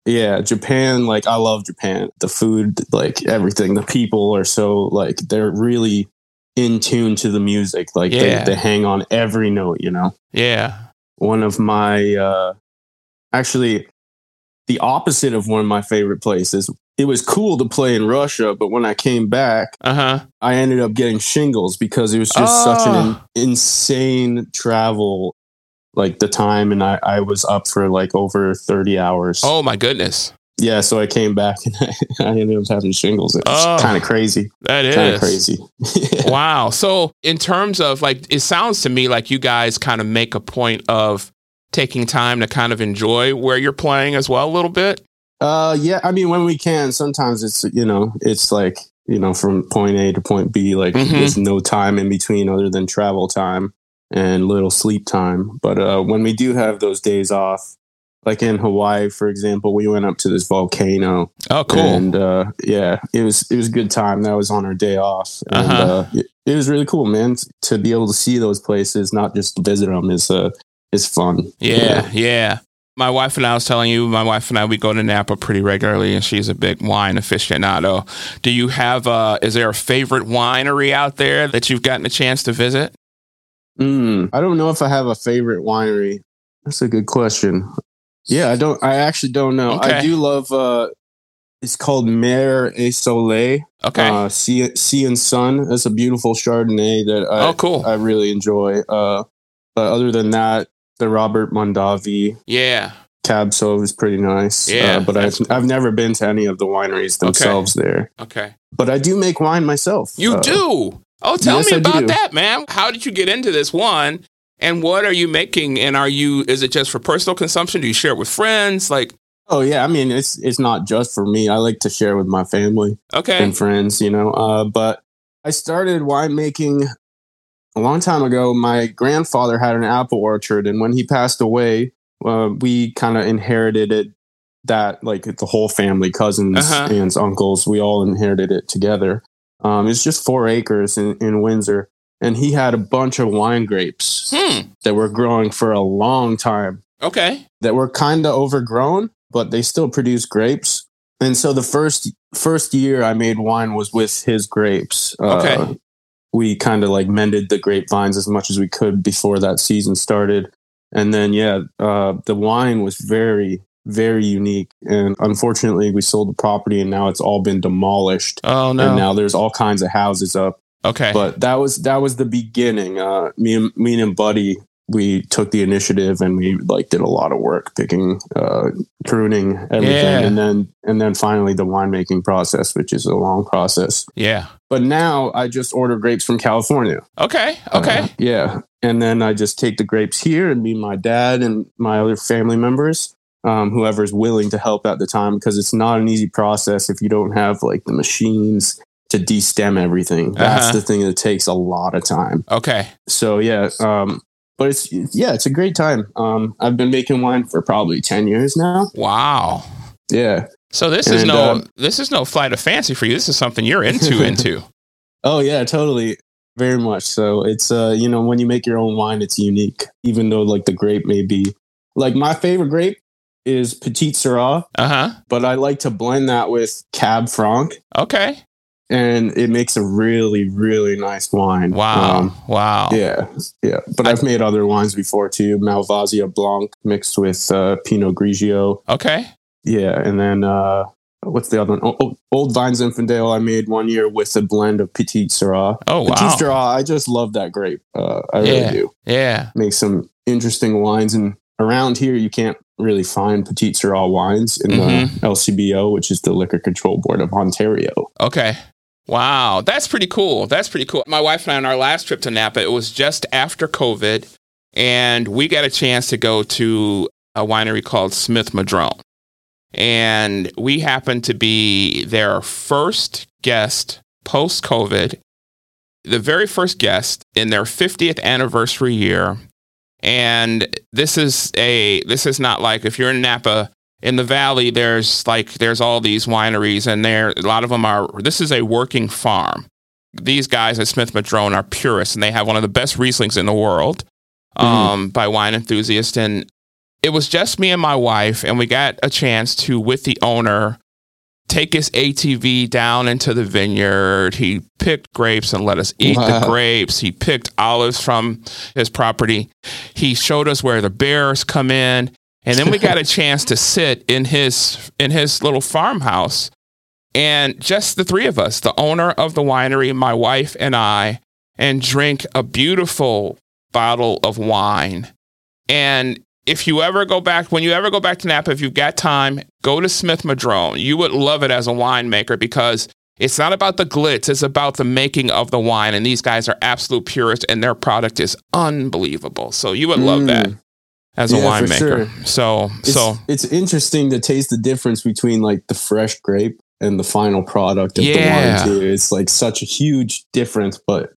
Yeah, Japan, like I love Japan. The food, like everything. The people are so like they're really in tune to the music. Like Yeah. they, they hang on every note, you know. Yeah. One of my uh actually the opposite of one of my favorite places. It was cool to play in Russia, but when I came back, Uh huh. I ended up getting shingles because it was just such an Oh. in, insane travel like the time and I, I was up for like over 30 hours. Oh my goodness. Yeah, so I came back and I ended up having shingles. It's Oh. kind of crazy. That is kind of crazy. wow. So, in terms of like, it sounds to me like you guys kind of make a point of taking time to kind of enjoy where you're playing as well a little bit. uh yeah, I mean when we can, sometimes it's you know, it's like, you know, from point A to point B, like Mhm. there's no time in between other than travel time and little sleep time. But uh when we do have those days off, like in Hawaii, for example, we went up to this volcano Oh, cool. And uh, yeah, it was it was a good time. That was on our day off, and Uh-huh. uh, it, it was really cool, man. t- To be able to see those places, not just visit them, is uh, is fun. yeah, yeah. My wife and I was telling you, my wife and I, we go to Napa pretty regularly, and she's a big wine aficionado. Do you have, uh, is there a favorite winery out there that you've gotten a chance to visit? Mm, I don't know if I have a favorite winery. That's a good question. Yeah, I don't. I actually don't know. Okay. I do love. Uh, it's called Mare et Soleil. Okay. Uh, sea, sea and Sun. That's a beautiful Chardonnay that I, oh, cool. I really enjoy. Uh, but other than that, the Robert Mondavi yeah. Cab Sauv is pretty nice. Yeah, uh, but I've that's- I've never been to any of the wineries themselves there. Okay. But I do make wine myself. You Uh, do. Oh, tell yes, me I about do. that, man. How did you get into this one? And what are you making? And are you? Is it just for personal consumption? Do you share it with friends? Like, Oh yeah, I mean it's it's not just for me. I like to share with my family okay, and friends, you know. Uh, but I started winemaking a long time ago. My grandfather had an apple orchard, and when he passed away, uh, we kind of inherited it. That like the whole family, cousins, Uh-huh. aunts, uncles, we all inherited it together. Um, it's just four acres in, in Windsor, and he had a bunch of wine grapes hmm, that were growing for a long time okay, that were kind of overgrown, but they still produce grapes. And so the first first year I made wine was with his grapes. Uh, Okay. we kind of like mended the grapevines as much as we could before that season started. And then yeah, uh, the wine was very very unique. And unfortunately, we sold the property, and now it's all been demolished. oh no. And no, now there's all kinds of houses up okay, but that was that was the beginning. Uh, me and me and Buddy, we took the initiative and we like did a lot of work picking, uh, pruning everything, Yeah. and then and then finally the winemaking process, which is a long process. yeah, But now I just order grapes from California. okay, okay, Uh, yeah, and then I just take the grapes here, and me, my dad, and my other family members. Um, whoever's willing to help at the time because it's not an easy process if you don't have like the machines to destem everything. That's Uh-huh. the thing that takes a lot of time. okay. So yeah, um, but it's yeah, it's a great time. Um, I've been making wine for probably ten years now. Wow. Yeah, So this is no um, this is no flight of fancy for you. This is something you're into into. Oh yeah, totally. Very much so. It's uh, you know, when you make your own wine, it's unique. Even though like the grape may be like my favorite grape is Petite Sirah, Uh huh. but I like to blend that with Cab Franc, Okay. And it makes a really, really nice wine. Wow. Um, wow. yeah, yeah. But I- I've made other wines before too. Malvasia Blanc mixed with uh, Pinot Grigio. Okay. Yeah, and then uh, what's the other one? Oh, Old Vines Zinfandel I made one year with a blend of Petite Sirah. Oh wow. Syrah, I just love that grape. Uh, I really do. Yeah. Make some interesting wines, and around here you can't really find Petite Sirah wines in Mhm. the LCBO, which is the Liquor Control Board of Ontario. Okay. Wow, that's pretty cool. That's pretty cool. My wife and I on our last trip to Napa, it was just after COVID, and we got a chance to go to a winery called Smith Madrone. And we happened to be their first guest post COVID, the very first guest in their 50th anniversary year. And this is a this is not like if you're in Napa in the valley there's like there's all these wineries and there a lot of them are this is a working farm. These guys at smith madrone are purists and they have one of the best rieslings in the world um, by wine enthusiasts and it was just me and my wife and we got a chance to with the owner take his atv down into the vineyard. He picked grapes and let us eat the grapes. He picked olives from his property. He showed us where the bears come in and then we got a chance to sit in his in his little farmhouse. And just the three of us the owner of the winery my wife and i and drink a beautiful bottle of wine. And if you ever go back when you ever go back to napa if you've got time go to smith madrone. You would love it as a winemaker because it's not about the glitz it's about the making of the wine. And these guys are absolute purists and their product is unbelievable. So you would love Mm. that as a Yeah, winemaker sure. so It's, so it's interesting to taste the difference between like the fresh grape and the final product of Yeah. the wine too. It's like such a huge difference, but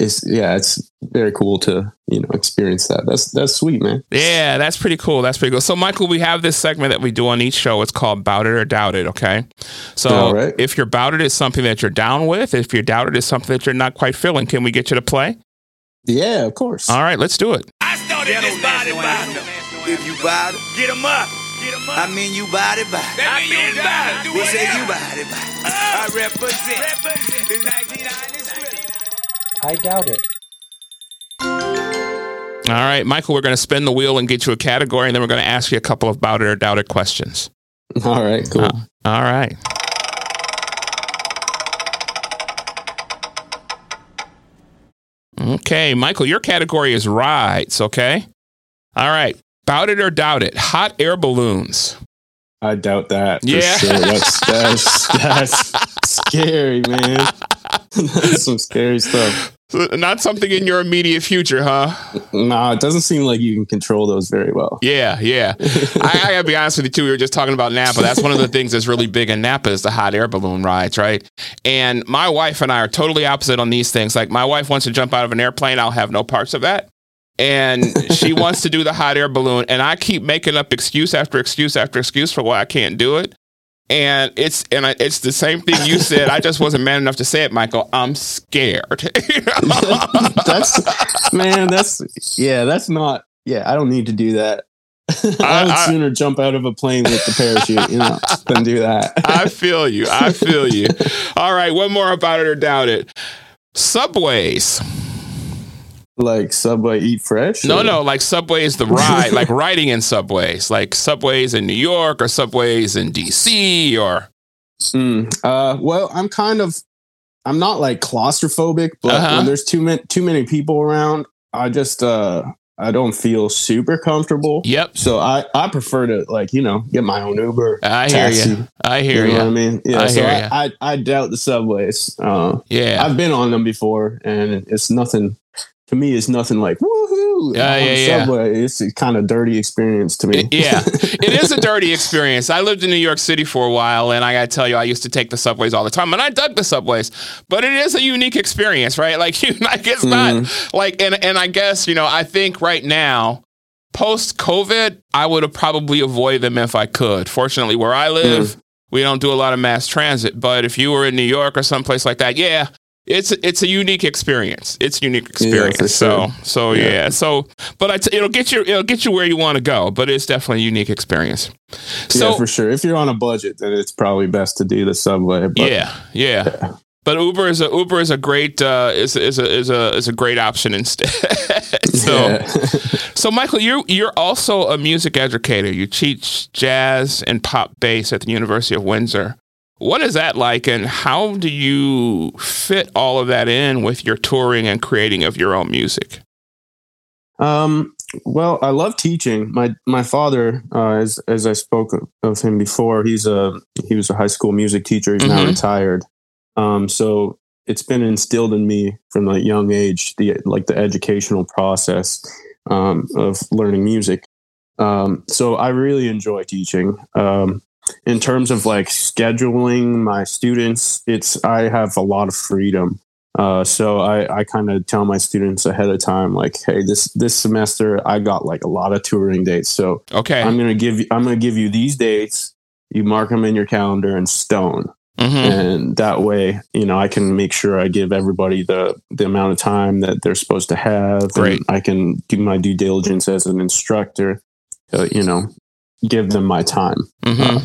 it's yeah, it's very cool to you know experience that. That's that's sweet, man. Yeah, that's pretty cool. That's pretty cool. So, Michael, we have this segment that we do on each show. It's called Bout It or Doubt It. Okay. So, right. if your bout it is something that you're down with, if you're doubt it is something that you're not quite feeling, can we get you to play? Yeah, of course. All right, let's do it. I started this body body. If you bout it, Get 'em up. Get 'em up. I mean you bout it, bout. I mean, bout it. We say you bout it, bout. I represent. Represent. It's 1993. I doubt it. All right, Michael, we're going to spin the wheel and get you a category, and then we're going to ask you a couple of bout it or doubt it questions. All right, cool. Uh, all right. Okay, Michael, your category is rides, okay? All right. Bout it or doubt it. Hot air balloons. I doubt that. For Yeah. sure. That's that's that's scary, man. that's some scary stuff. Not something in your immediate future, huh? Nah, it doesn't seem like you can control those very well. Yeah, yeah. I, I gotta be honest with you too. We were just talking about Napa. That's one of the things that's really big in Napa is the hot air balloon rides, right? And my wife and I are totally opposite on these things. Like my wife wants to jump out of an airplane. I'll have no parts of that. And she wants to do the hot air balloon, and I keep making up excuse after excuse after excuse for why I can't do it. And it's and I, it's the same thing you said. I just wasn't man enough to say it, Michael. I'm scared. that's man, that's yeah, that's not yeah, I don't need to do that. I, would I- sooner jump out of a plane with the parachute, you know, than do that. I feel you. I feel you. All right, one more about it or doubt it. Subways. Like Subway Eat Fresh? No, or- no, like subways, the ride, like riding in subways, like subways in New York or subways in DC or. Mm, uh, well, I'm kind of, I'm not like claustrophobic, but Uh-huh. when there's too many too many people around, I just uh, I don't feel super comfortable. Yep. So I I prefer to like you know get my own Uber. I hear taxi, you. I You hear know what I mean? Yeah. I so hear I. I I doubt the subways. Uh, Yeah. I've been on them before, and it's nothing. To me, it's nothing like woohoo. Yeah, yeah, yeah. Subway, it's a kind of dirty experience to me. Yeah, it is a dirty experience. I lived in New York City for a while, and I got to tell you, I used to take the subways all the time, and I dug the subways. But it is a unique experience, right? Like, you, like it's not mm-hmm. like, and and I guess you know, I think right now, post COVID, I would have probably avoided them if I could. Fortunately, where I live. Mm. we don't do a lot of mass transit. But if you were in New York or someplace like that, yeah, it's it's a unique experience. It's a unique experience. for So sure. so yeah. Yeah. So but I t- it'll get you it'll get you where you want to go. But it's definitely a unique experience. So yeah, for sure. If you're on a budget, then it's probably best to do the subway. But yeah, yeah. But Uber is a Uber is a great uh, is is a is a is a great option instead. so yeah. so Michael, you're you're also a music educator. You teach jazz and pop bass at the University of Windsor. What is that like, and how do you fit all of that in with your touring and creating of your own music? Um, well, I love teaching. My my father, uh, as as I spoke of- him before, he's a he was a high school music teacher. He's now Mhm. retired. Um, so it's been instilled in me from a young age the like the educational process um, of learning music. Um, so I really enjoy teaching. Um, in terms of like scheduling my students, it's I have a lot of freedom. Uh, so I, I kind of tell my students ahead of time, like, hey, this this semester I got like a lot of touring dates, so Okay. I'm gonna give you I'm gonna give you these dates. You mark them in your calendar and stone, hmm and that way, you know, I can make sure I give everybody the the amount of time that they're supposed to have. and Great. I can do my due diligence as an instructor. Uh, you know, give them my time hmm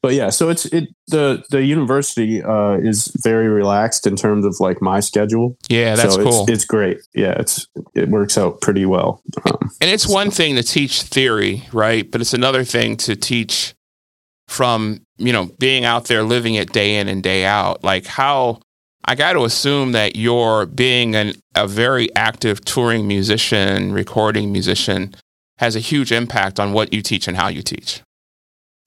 but yeah, so it's it the the university uh, is very relaxed in terms of like my schedule. Yeah, that's so cool. It's, it's great. Yeah, it's it works out pretty well. Um, And it's one thing to teach theory, right? But it's another thing to teach from, you know, being out there living it day in and day out. Like how I got to assume that you're being an, a very active touring musician, recording musician has a huge impact on what you teach and how you teach.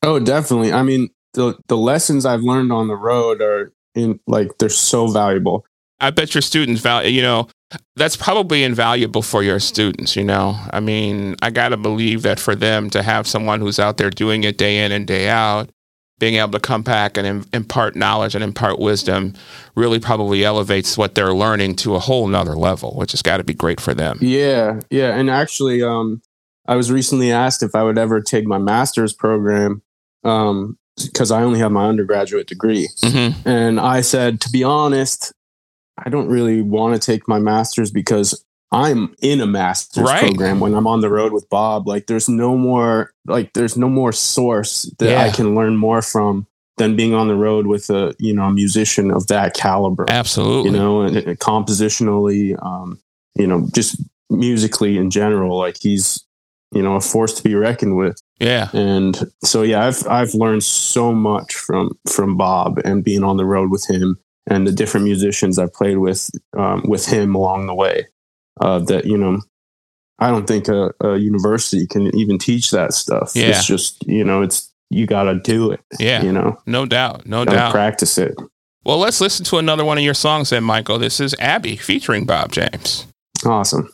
oh, definitely. I mean, the the lessons I've learned on the road are in like they're so valuable. I bet your students value, you know, that's probably invaluable for your students, you know. I mean, I got to believe that for them to have someone who's out there doing it day in and day out, being able to come back and im- impart knowledge and impart wisdom really probably elevates what they're learning to a whole nother level, which has got to be great for them. Yeah, yeah. And actually, um, I was recently asked if I would ever take my master's program um, because I only have my undergraduate degree. hmm And I said, to be honest, I don't really want to take my master's because I'm in a master's Right. program when I'm on the road with Bob. Like there's no more like there's no more source that I can learn more from than being on the road with a you know a musician of that caliber. Absolutely. You know, and, and compositionally, um, you know, just musically in general, like he's you know a force to be reckoned with yeah. and so yeah i've i've learned so much from from bob and being on the road with him and the different musicians i've played with um, with him along the way uh, that you know i don't think a, a university can even teach that stuff Yeah. it's just you know it's you gotta do it Yeah. you know No doubt. No doubt. practice it Well, let's listen to another one of your songs then, Michael. This is Abby featuring Bob James. awesome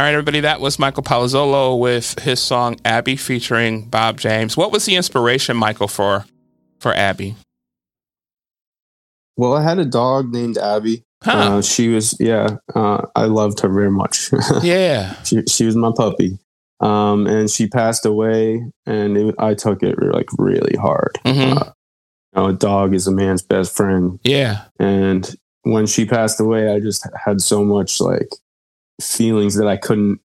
All right, everybody, that was Michael Palazzolo with his song Abby featuring Bob James. What was the inspiration, Michael, for for Abby? Well, I had a dog named Abby. Huh. Uh, she was, yeah, uh, I loved her very much. yeah. she, she was my puppy. Um, and she passed away, and it, I took it like really hard. Mhm. Uh, you know, a dog is a man's best friend, Yeah. and when she passed away, I just had so much like feelings that I couldn't.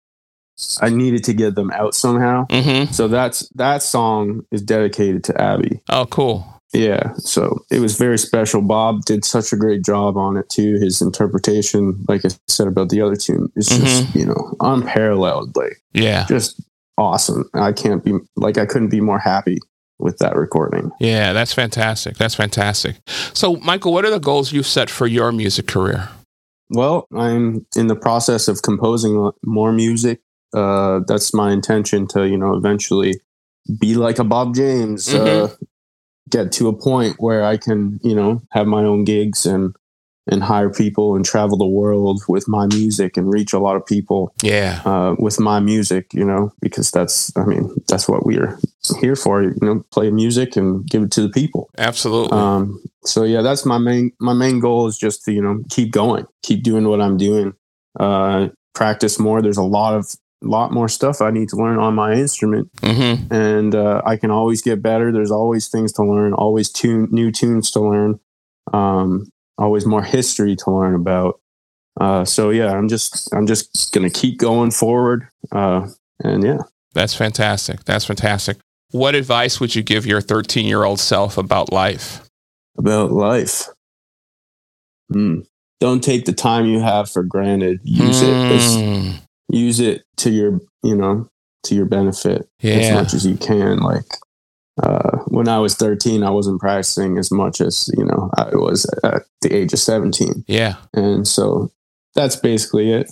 I needed to get them out somehow. Mm-hmm. So that's that song is dedicated to Abby. Oh, cool. Yeah, so it was very special. Bob did such a great job on it too. His interpretation, like I said about the other tune, is just you know unparalleled. Like Yeah. just awesome. I can't be like I couldn't be more happy with that recording. Yeah, that's fantastic. That's fantastic. So, Michael, what are the goals you've set for your music career? Well, I'm in the process of composing more music. Uh, that's my intention to you know eventually be like a Bob James. Uh, get to a point where I can you know have my own gigs and and hire people and travel the world with my music and reach a lot of people Yeah. uh, with my music, you know, because that's, I mean, that's what we're here for, you know, play music and give it to the people. Absolutely. Um, so yeah, that's my main, my main goal is just to, you know, keep going, keep doing what I'm doing, uh, practice more. There's a lot of, lot more stuff I need to learn on my instrument mm-hmm. and, uh, I can always get better. There's always things to learn, always tune, new tunes to learn. Um, always more history to learn about. Uh, so yeah, I'm just I'm just gonna keep going forward. Uh, and yeah, That's fantastic. That's fantastic. What advice would you give your 13 year old self about life? about life. Hmm. Don't take the time you have for granted. Use it. as- Mm, Use it to your you know to your benefit as much as you can. Like uh, when I was 13, I wasn't practicing as much as you know I was at the age of 17. Yeah. and so that's basically it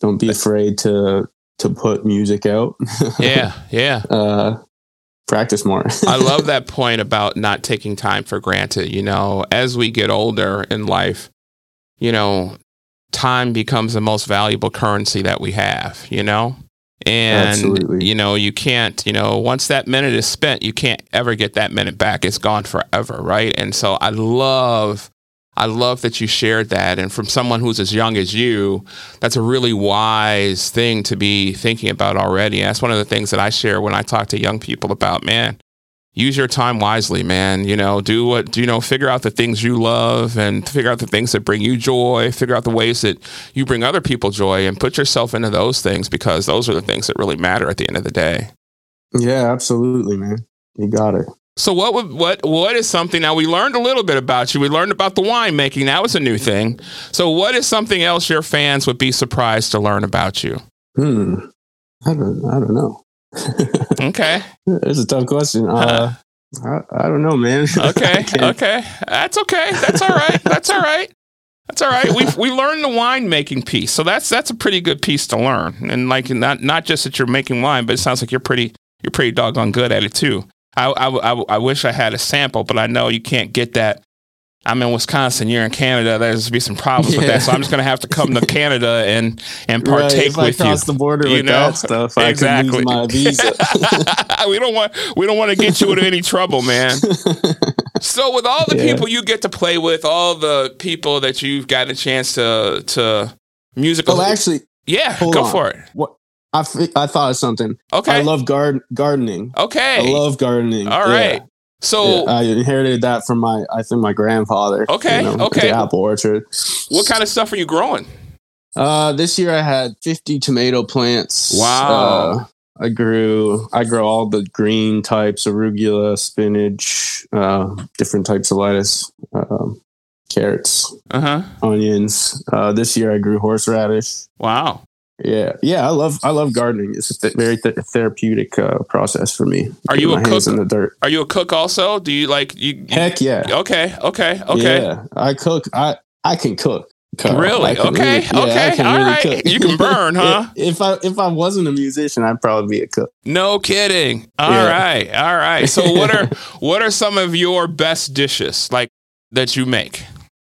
don't be afraid to to put music out Yeah. Yeah. uh practice more I love that point about not taking time for granted. You know, as we get older in life, you know, time becomes the most valuable currency that we have, you know? And, Absolutely. you know, you can't, you know, once that minute is spent, you can't ever get that minute back. It's gone forever, right? And so I love, I love that you shared that. And from someone who's as young as you, that's a really wise thing to be thinking about already. That's one of the things that I share when I talk to young people about, man, use your time wisely, man. You know, do what, you know, figure out the things you love and figure out the things that bring you joy, figure out the ways that you bring other people joy and put yourself into those things because those are the things that really matter at the end of the day. yeah absolutely man you got it So what would what what is something now we learned a little bit about you. We learned about the wine making. That was a new thing. So what is something else your fans would be surprised to learn about you? hmm i don't i don't know Okay. it's a tough question uh I, I don't know man Okay. Okay. That's okay. That's all right. That's all right. That's all right. We we learned the wine making piece, so that's that's a pretty good piece to learn. And like not not just that you're making wine, but it sounds like you're pretty you're pretty doggone good at it too. I I, I, I wish I had a sample, but I know you can't get that. I'm in Wisconsin. You're in Canada. There's be some problems with that, so I'm just gonna have to come to Canada and and Right, partake I with you. cross the border you with know? that stuff I Exactly. my visa we don't want we don't want to get you into any trouble, man. So with all the Yeah. people you get to play with, all the people that you've got a chance to to musical, well actually yeah, go on. for it. what I, I thought of something Okay, i love gard- gardening okay, i love gardening All right. Yeah. So Yeah, I inherited that from my, I think my grandfather. Okay, okay. The apple orchard. what kind of stuff are you growing? Uh, this year I had 50 tomato plants. Wow. Uh, I grew, I grow all the green types, arugula, spinach, uh, different types of lettuce, um, carrots, Uh huh. onions. Uh, this year I grew horseradish. Wow. Yeah, yeah, I love, I love gardening. It's a th- very th- therapeutic uh, process for me. Are Get you a cook? in the dirt? Are you a cook also? Do you like you? Heck yeah. Okay. Okay. Okay. Yeah, I cook. I I can cook. Carl. Really? Okay, yeah, okay, can all really right. cook. You can burn, huh? if I if I wasn't a musician, I'd probably be a cook. No kidding. All Yeah. right. All right. So what are what are some of your best dishes like that you make?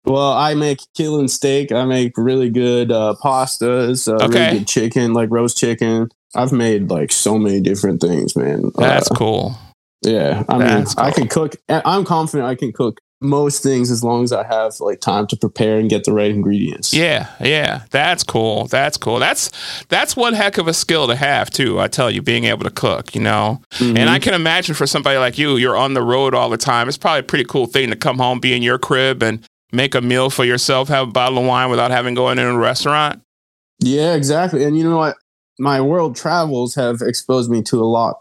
Well, I make killing steak. I make really good uh, pastas, uh, Okay. really good chicken, like roast chicken. I've made like so many different things, man. That's Uh, cool. yeah. I mean, That's I cool. can cook. I'm confident I can cook most things as long as I have like time to prepare and get the right ingredients. Yeah, yeah, that's cool. That's cool. That's that's one heck of a skill to have too. I tell you, being able to cook, you know. Mhm. And I can imagine for somebody like you, you're on the road all the time. It's probably a pretty cool thing to come home, be in your crib, and make a meal for yourself, have a bottle of wine without having to go in a restaurant. Yeah, exactly. And you know what? My world travels have exposed me to a lot,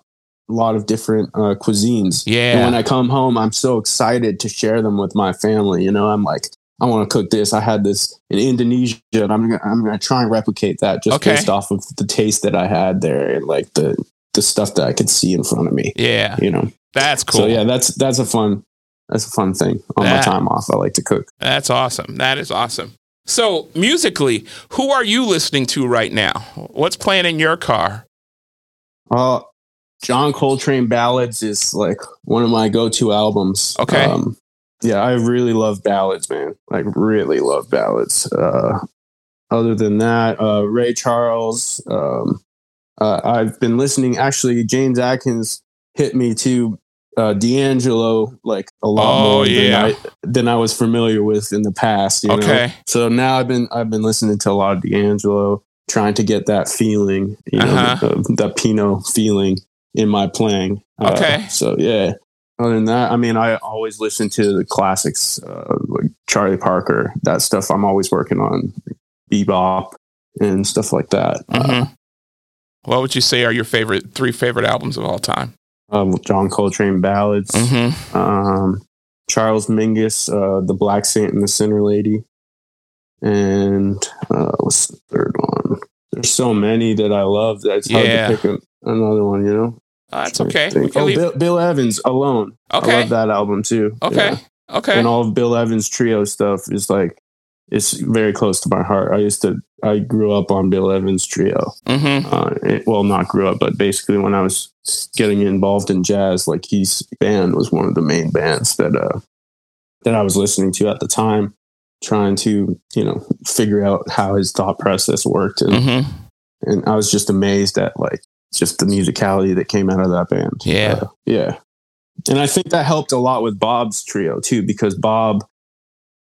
a lot of different uh, cuisines. And Yeah, when I come home, I'm so excited to share them with my family. You know, I'm like, I want to cook this. I had this in Indonesia, and I'm gonna, I'm gonna try and replicate that just Okay. based off of the taste that I had there and like the the stuff that I could see in front of me. yeah, You know, that's cool. so yeah, that's that's a fun that's a fun thing on my time off. I like to cook. That's awesome. That is awesome. So, musically, who are you listening to right now? What's playing in your car? Uh, John Coltrane ballads is like one of my go-to albums. Okay. Um, yeah, I really love ballads, man. Like really love ballads. Uh, other than that, uh, Ray Charles. Um, uh, I've been listening. Actually, James Atkins hit me to uh, D'Angelo like a lot Oh, more yeah. than, I, than I was familiar with in the past. You know? Okay. So now I've been I've been listening to a lot of D'Angelo, trying to get that feeling, you know, Uh-huh. the, the Pino feeling in my playing. Uh, Okay. so yeah. Other than that, I mean, I always listen to the classics, uh, like Charlie Parker, that stuff. I'm always working on bebop and stuff like that. Mhm. What would you say are your favorite three favorite albums of all time? Uh, um, John Coltrane ballads, Mm-hmm. um, Charles Mingus, uh, the Black Saint and the Sinner Lady, and uh, what's the third one? There's so many that I love that it's hard Yeah. to pick a, another one. You know, that's okay. Think- We can Oh, Bill, Bill Evans, Alone. Okay. I love that album too. Okay. Yeah. Okay. And all of Bill Evans trio stuff is like it's very close to my heart. I used to I grew up on Bill Evans trio. Mm-hmm. Uh, it, well, not grew up, but basically when I was getting involved in jazz, like his band was one of the main bands that uh, that I was listening to at the time, trying to you know figure out how his thought process worked, and Mm-hmm. and I was just amazed at like just the musicality that came out of that band. Yeah. Uh, yeah. And I think that helped a lot with Bob's trio too, because Bob,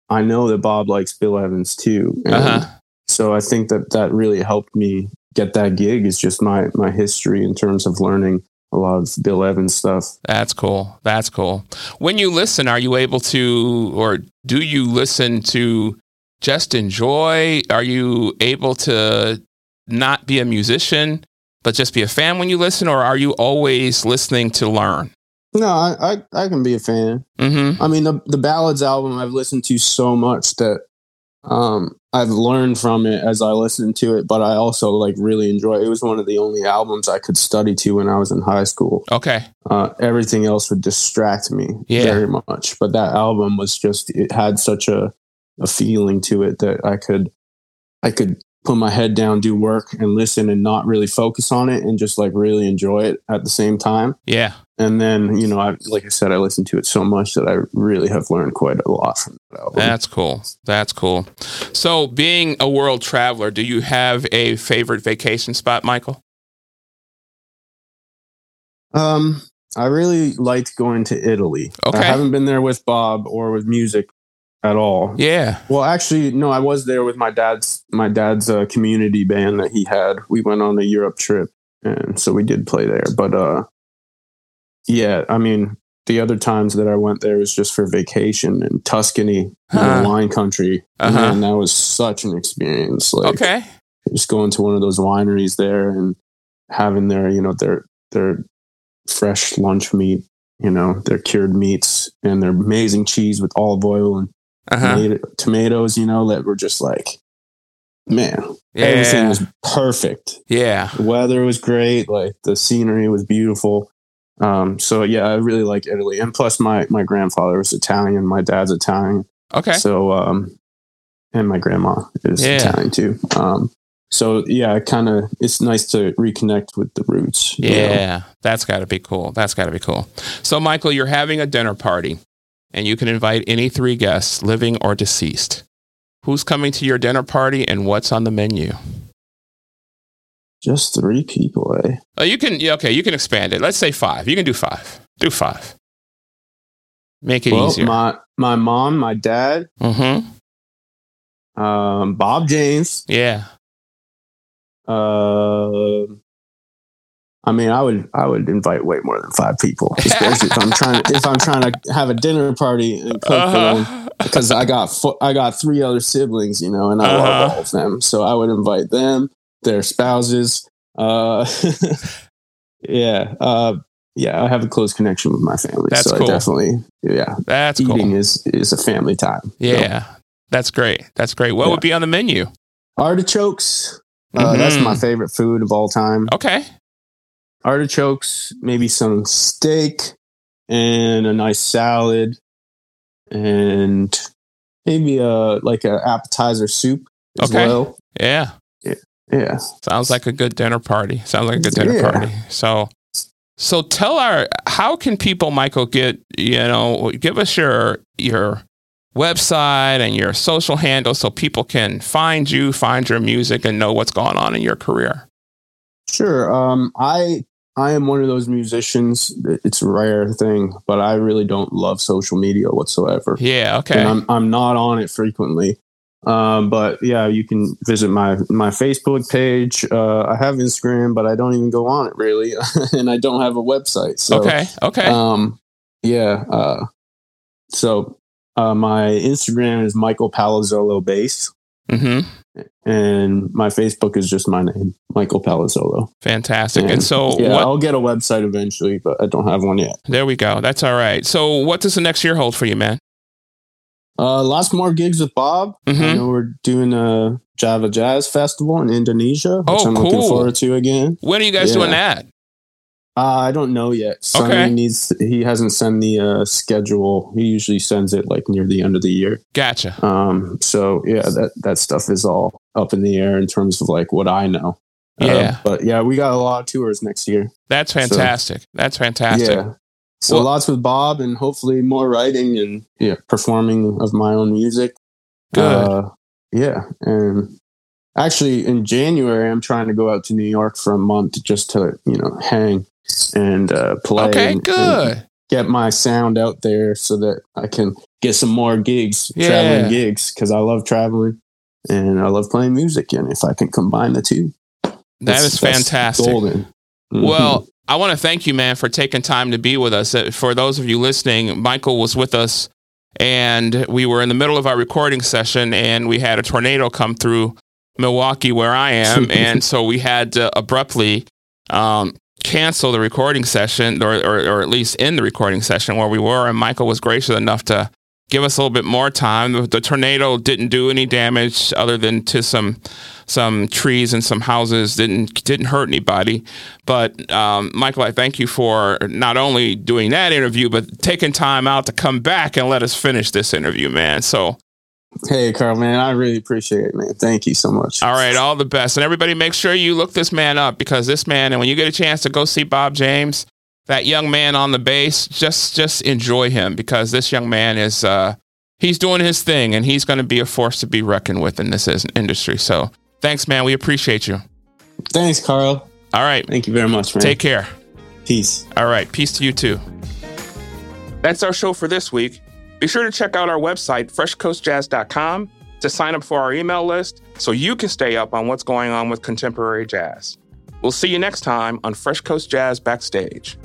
I know that Bob likes Bill Evans too. And Uh-huh. So I think that that really helped me get that gig is just my, my history in terms of learning a lot of Bill Evans stuff. That's cool. That's cool. When you listen, are you able to, or do you listen to just enjoy? Are you able to not be a musician, but just be a fan when you listen, or are you always listening to learn? No, I, I, I can be a fan. Mm-hmm. I mean, the, the Ballads album I've listened to so much that um, I've learned from it as I listened to it, but I also like really enjoy it. It was one of the only albums I could study to when I was in high school. Okay. Uh, everything else would distract me Yeah. very much, but that album was just it had such a a feeling to it that I could I could put my head down, do work, and listen, and not really focus on it, and just like really enjoy it at the same time. Yeah. And then, you know, I like I said, I listened to it so much that I really have learned quite a lot from album. That's cool. That's cool. So, being a world traveler, do you have a favorite vacation spot, Michael? Um, I really liked going to Italy. Okay. I haven't been there with Bob or with music at all. Yeah. Well, actually, no, I was there with my dad's my dad's uh, community band that he had. We went on a Europe trip, and so we did play there. But uh, yeah, I mean, the other times that I went there was just for vacation in Tuscany, the wine country. Uh-huh. Man, that was such an experience. Like, Okay. just going to one of those wineries there and having their, you know, their their fresh lunch meat, you know, their cured meats and their amazing cheese with olive oil and Uh-huh. tomato- tomatoes, you know, that were just like, man, everything was perfect. Yeah. The weather was great, like the scenery was beautiful. Um, so yeah, I really like Italy, and plus my my grandfather was Italian, my dad's Italian, Okay. so um, and my grandma is Yeah. Italian too. Um, so yeah, kind of it's nice to reconnect with the roots. you know? Yeah, that's got to be cool. That's got to be cool. So, Michael, you're having a dinner party, and you can invite any three guests, living or deceased. Who's coming to your dinner party and what's on the menu? Just three people, eh? Oh, you can, yeah, okay, you can expand it. Let's say five. You can do five. Do five. Make it well, easier. my my mom, my dad, mm-hmm. um, Bob James. Yeah. Uh, I mean, I would I would invite way more than five people, especially if I'm trying to, if I'm trying to have a dinner party and cook for them Uh-huh. because I got fo- I got three other siblings, you know, and I love Uh-huh. all of them. So I would invite them, their spouses. Uh, yeah, uh, yeah, I have a close connection with my family, That's so cool. I definitely, yeah, That's eating cool. is is a family time. So, Yeah. That's great. That's great. What Yeah. would be on the menu? artichokes. Uh, That's Mhm. my favorite food of all time. Okay. artichokes, maybe some steak, and a nice salad, and maybe a like an appetizer soup as Okay. well. Yeah. Yeah. Sounds like a good dinner party. Sounds like a good dinner Yeah. party. So, so tell our how can people, Michael, get you know, give us your your website and your social handle so people can find you, find your music, and know what's going on in your career. Sure. Um, I I am one of those musicians. It's a rare thing, but I really don't love social media whatsoever. Yeah. Okay. And I'm I'm not on it frequently. Um, but yeah, you can visit my my Facebook page. Uh, I have Instagram, but I don't even go on it really, and I don't have a website. So okay. Okay. Um, yeah. Uh, so uh, my Instagram is Michael Palazzolo Bass, hmm and my Facebook is just my name, Michael Palazzolo. Fantastic. And so, yeah, what? I'll get a website eventually, but I don't have one yet. There we go. That's all right. So, what does the next year hold for you, man? Uh, lots more gigs with Bob. I Mhm. know we're doing a Java Jazz Festival in Indonesia, which Oh, I'm looking forward to again. When are you guys doing that? Uh, I don't know yet. Sonny Okay. needs. He hasn't sent the uh, schedule. He usually sends it like near the end of the year. Gotcha. Um, so yeah, that that stuff is all up in the air in terms of like what I know. Uh, Yeah. but yeah, we got a lot of tours next year. That's fantastic. That's fantastic. Yeah. So Well- lots with Bob and hopefully more writing and yeah, performing of my own music. Good. Uh, yeah. And actually in January I'm trying to go out to New York for a month just to, you know, hang and uh play okay. and- and Good. get my sound out there so that I can get some more gigs, Yeah. traveling gigs, because I love traveling and I love playing music. And if I can combine the two, that's- fantastic. Golden. Mhm. Well, I want to thank you, man, for taking time to be with us. Uh, For those of you listening, Michael was with us, and we were in the middle of our recording session, and we had a tornado come through Milwaukee, where I am, and so we had to abruptly um, cancel the recording session, or, or, or at least in the recording session where we were. And Michael was gracious enough to give us a little bit more time. The, the tornado didn't do any damage other than to some some trees and some houses. didn't didn't hurt anybody. But um, Michael, I thank you for not only doing that interview, but taking time out to come back and let us finish this interview, man. So, hey, Carl, man, I really appreciate it, man. Thank you so much. all right, all the best, and everybody, make sure you look this man up because this man, and when you get a chance to go see Bob James, that young man on the bass, just just enjoy him because this young man is. Uh, He's doing his thing, and he's going to be a force to be reckoned with in this industry. So, thanks, man. We appreciate you. Thanks, Carl. All right, Thank you very much, man. take care. Peace. All right. Peace to you too. That's our show for this week. Be sure to check out our website, freshcoastjazz.com, to sign up for our email list so you can stay up on what's going on with contemporary jazz. We'll see you next time on Fresh Coast Jazz Backstage.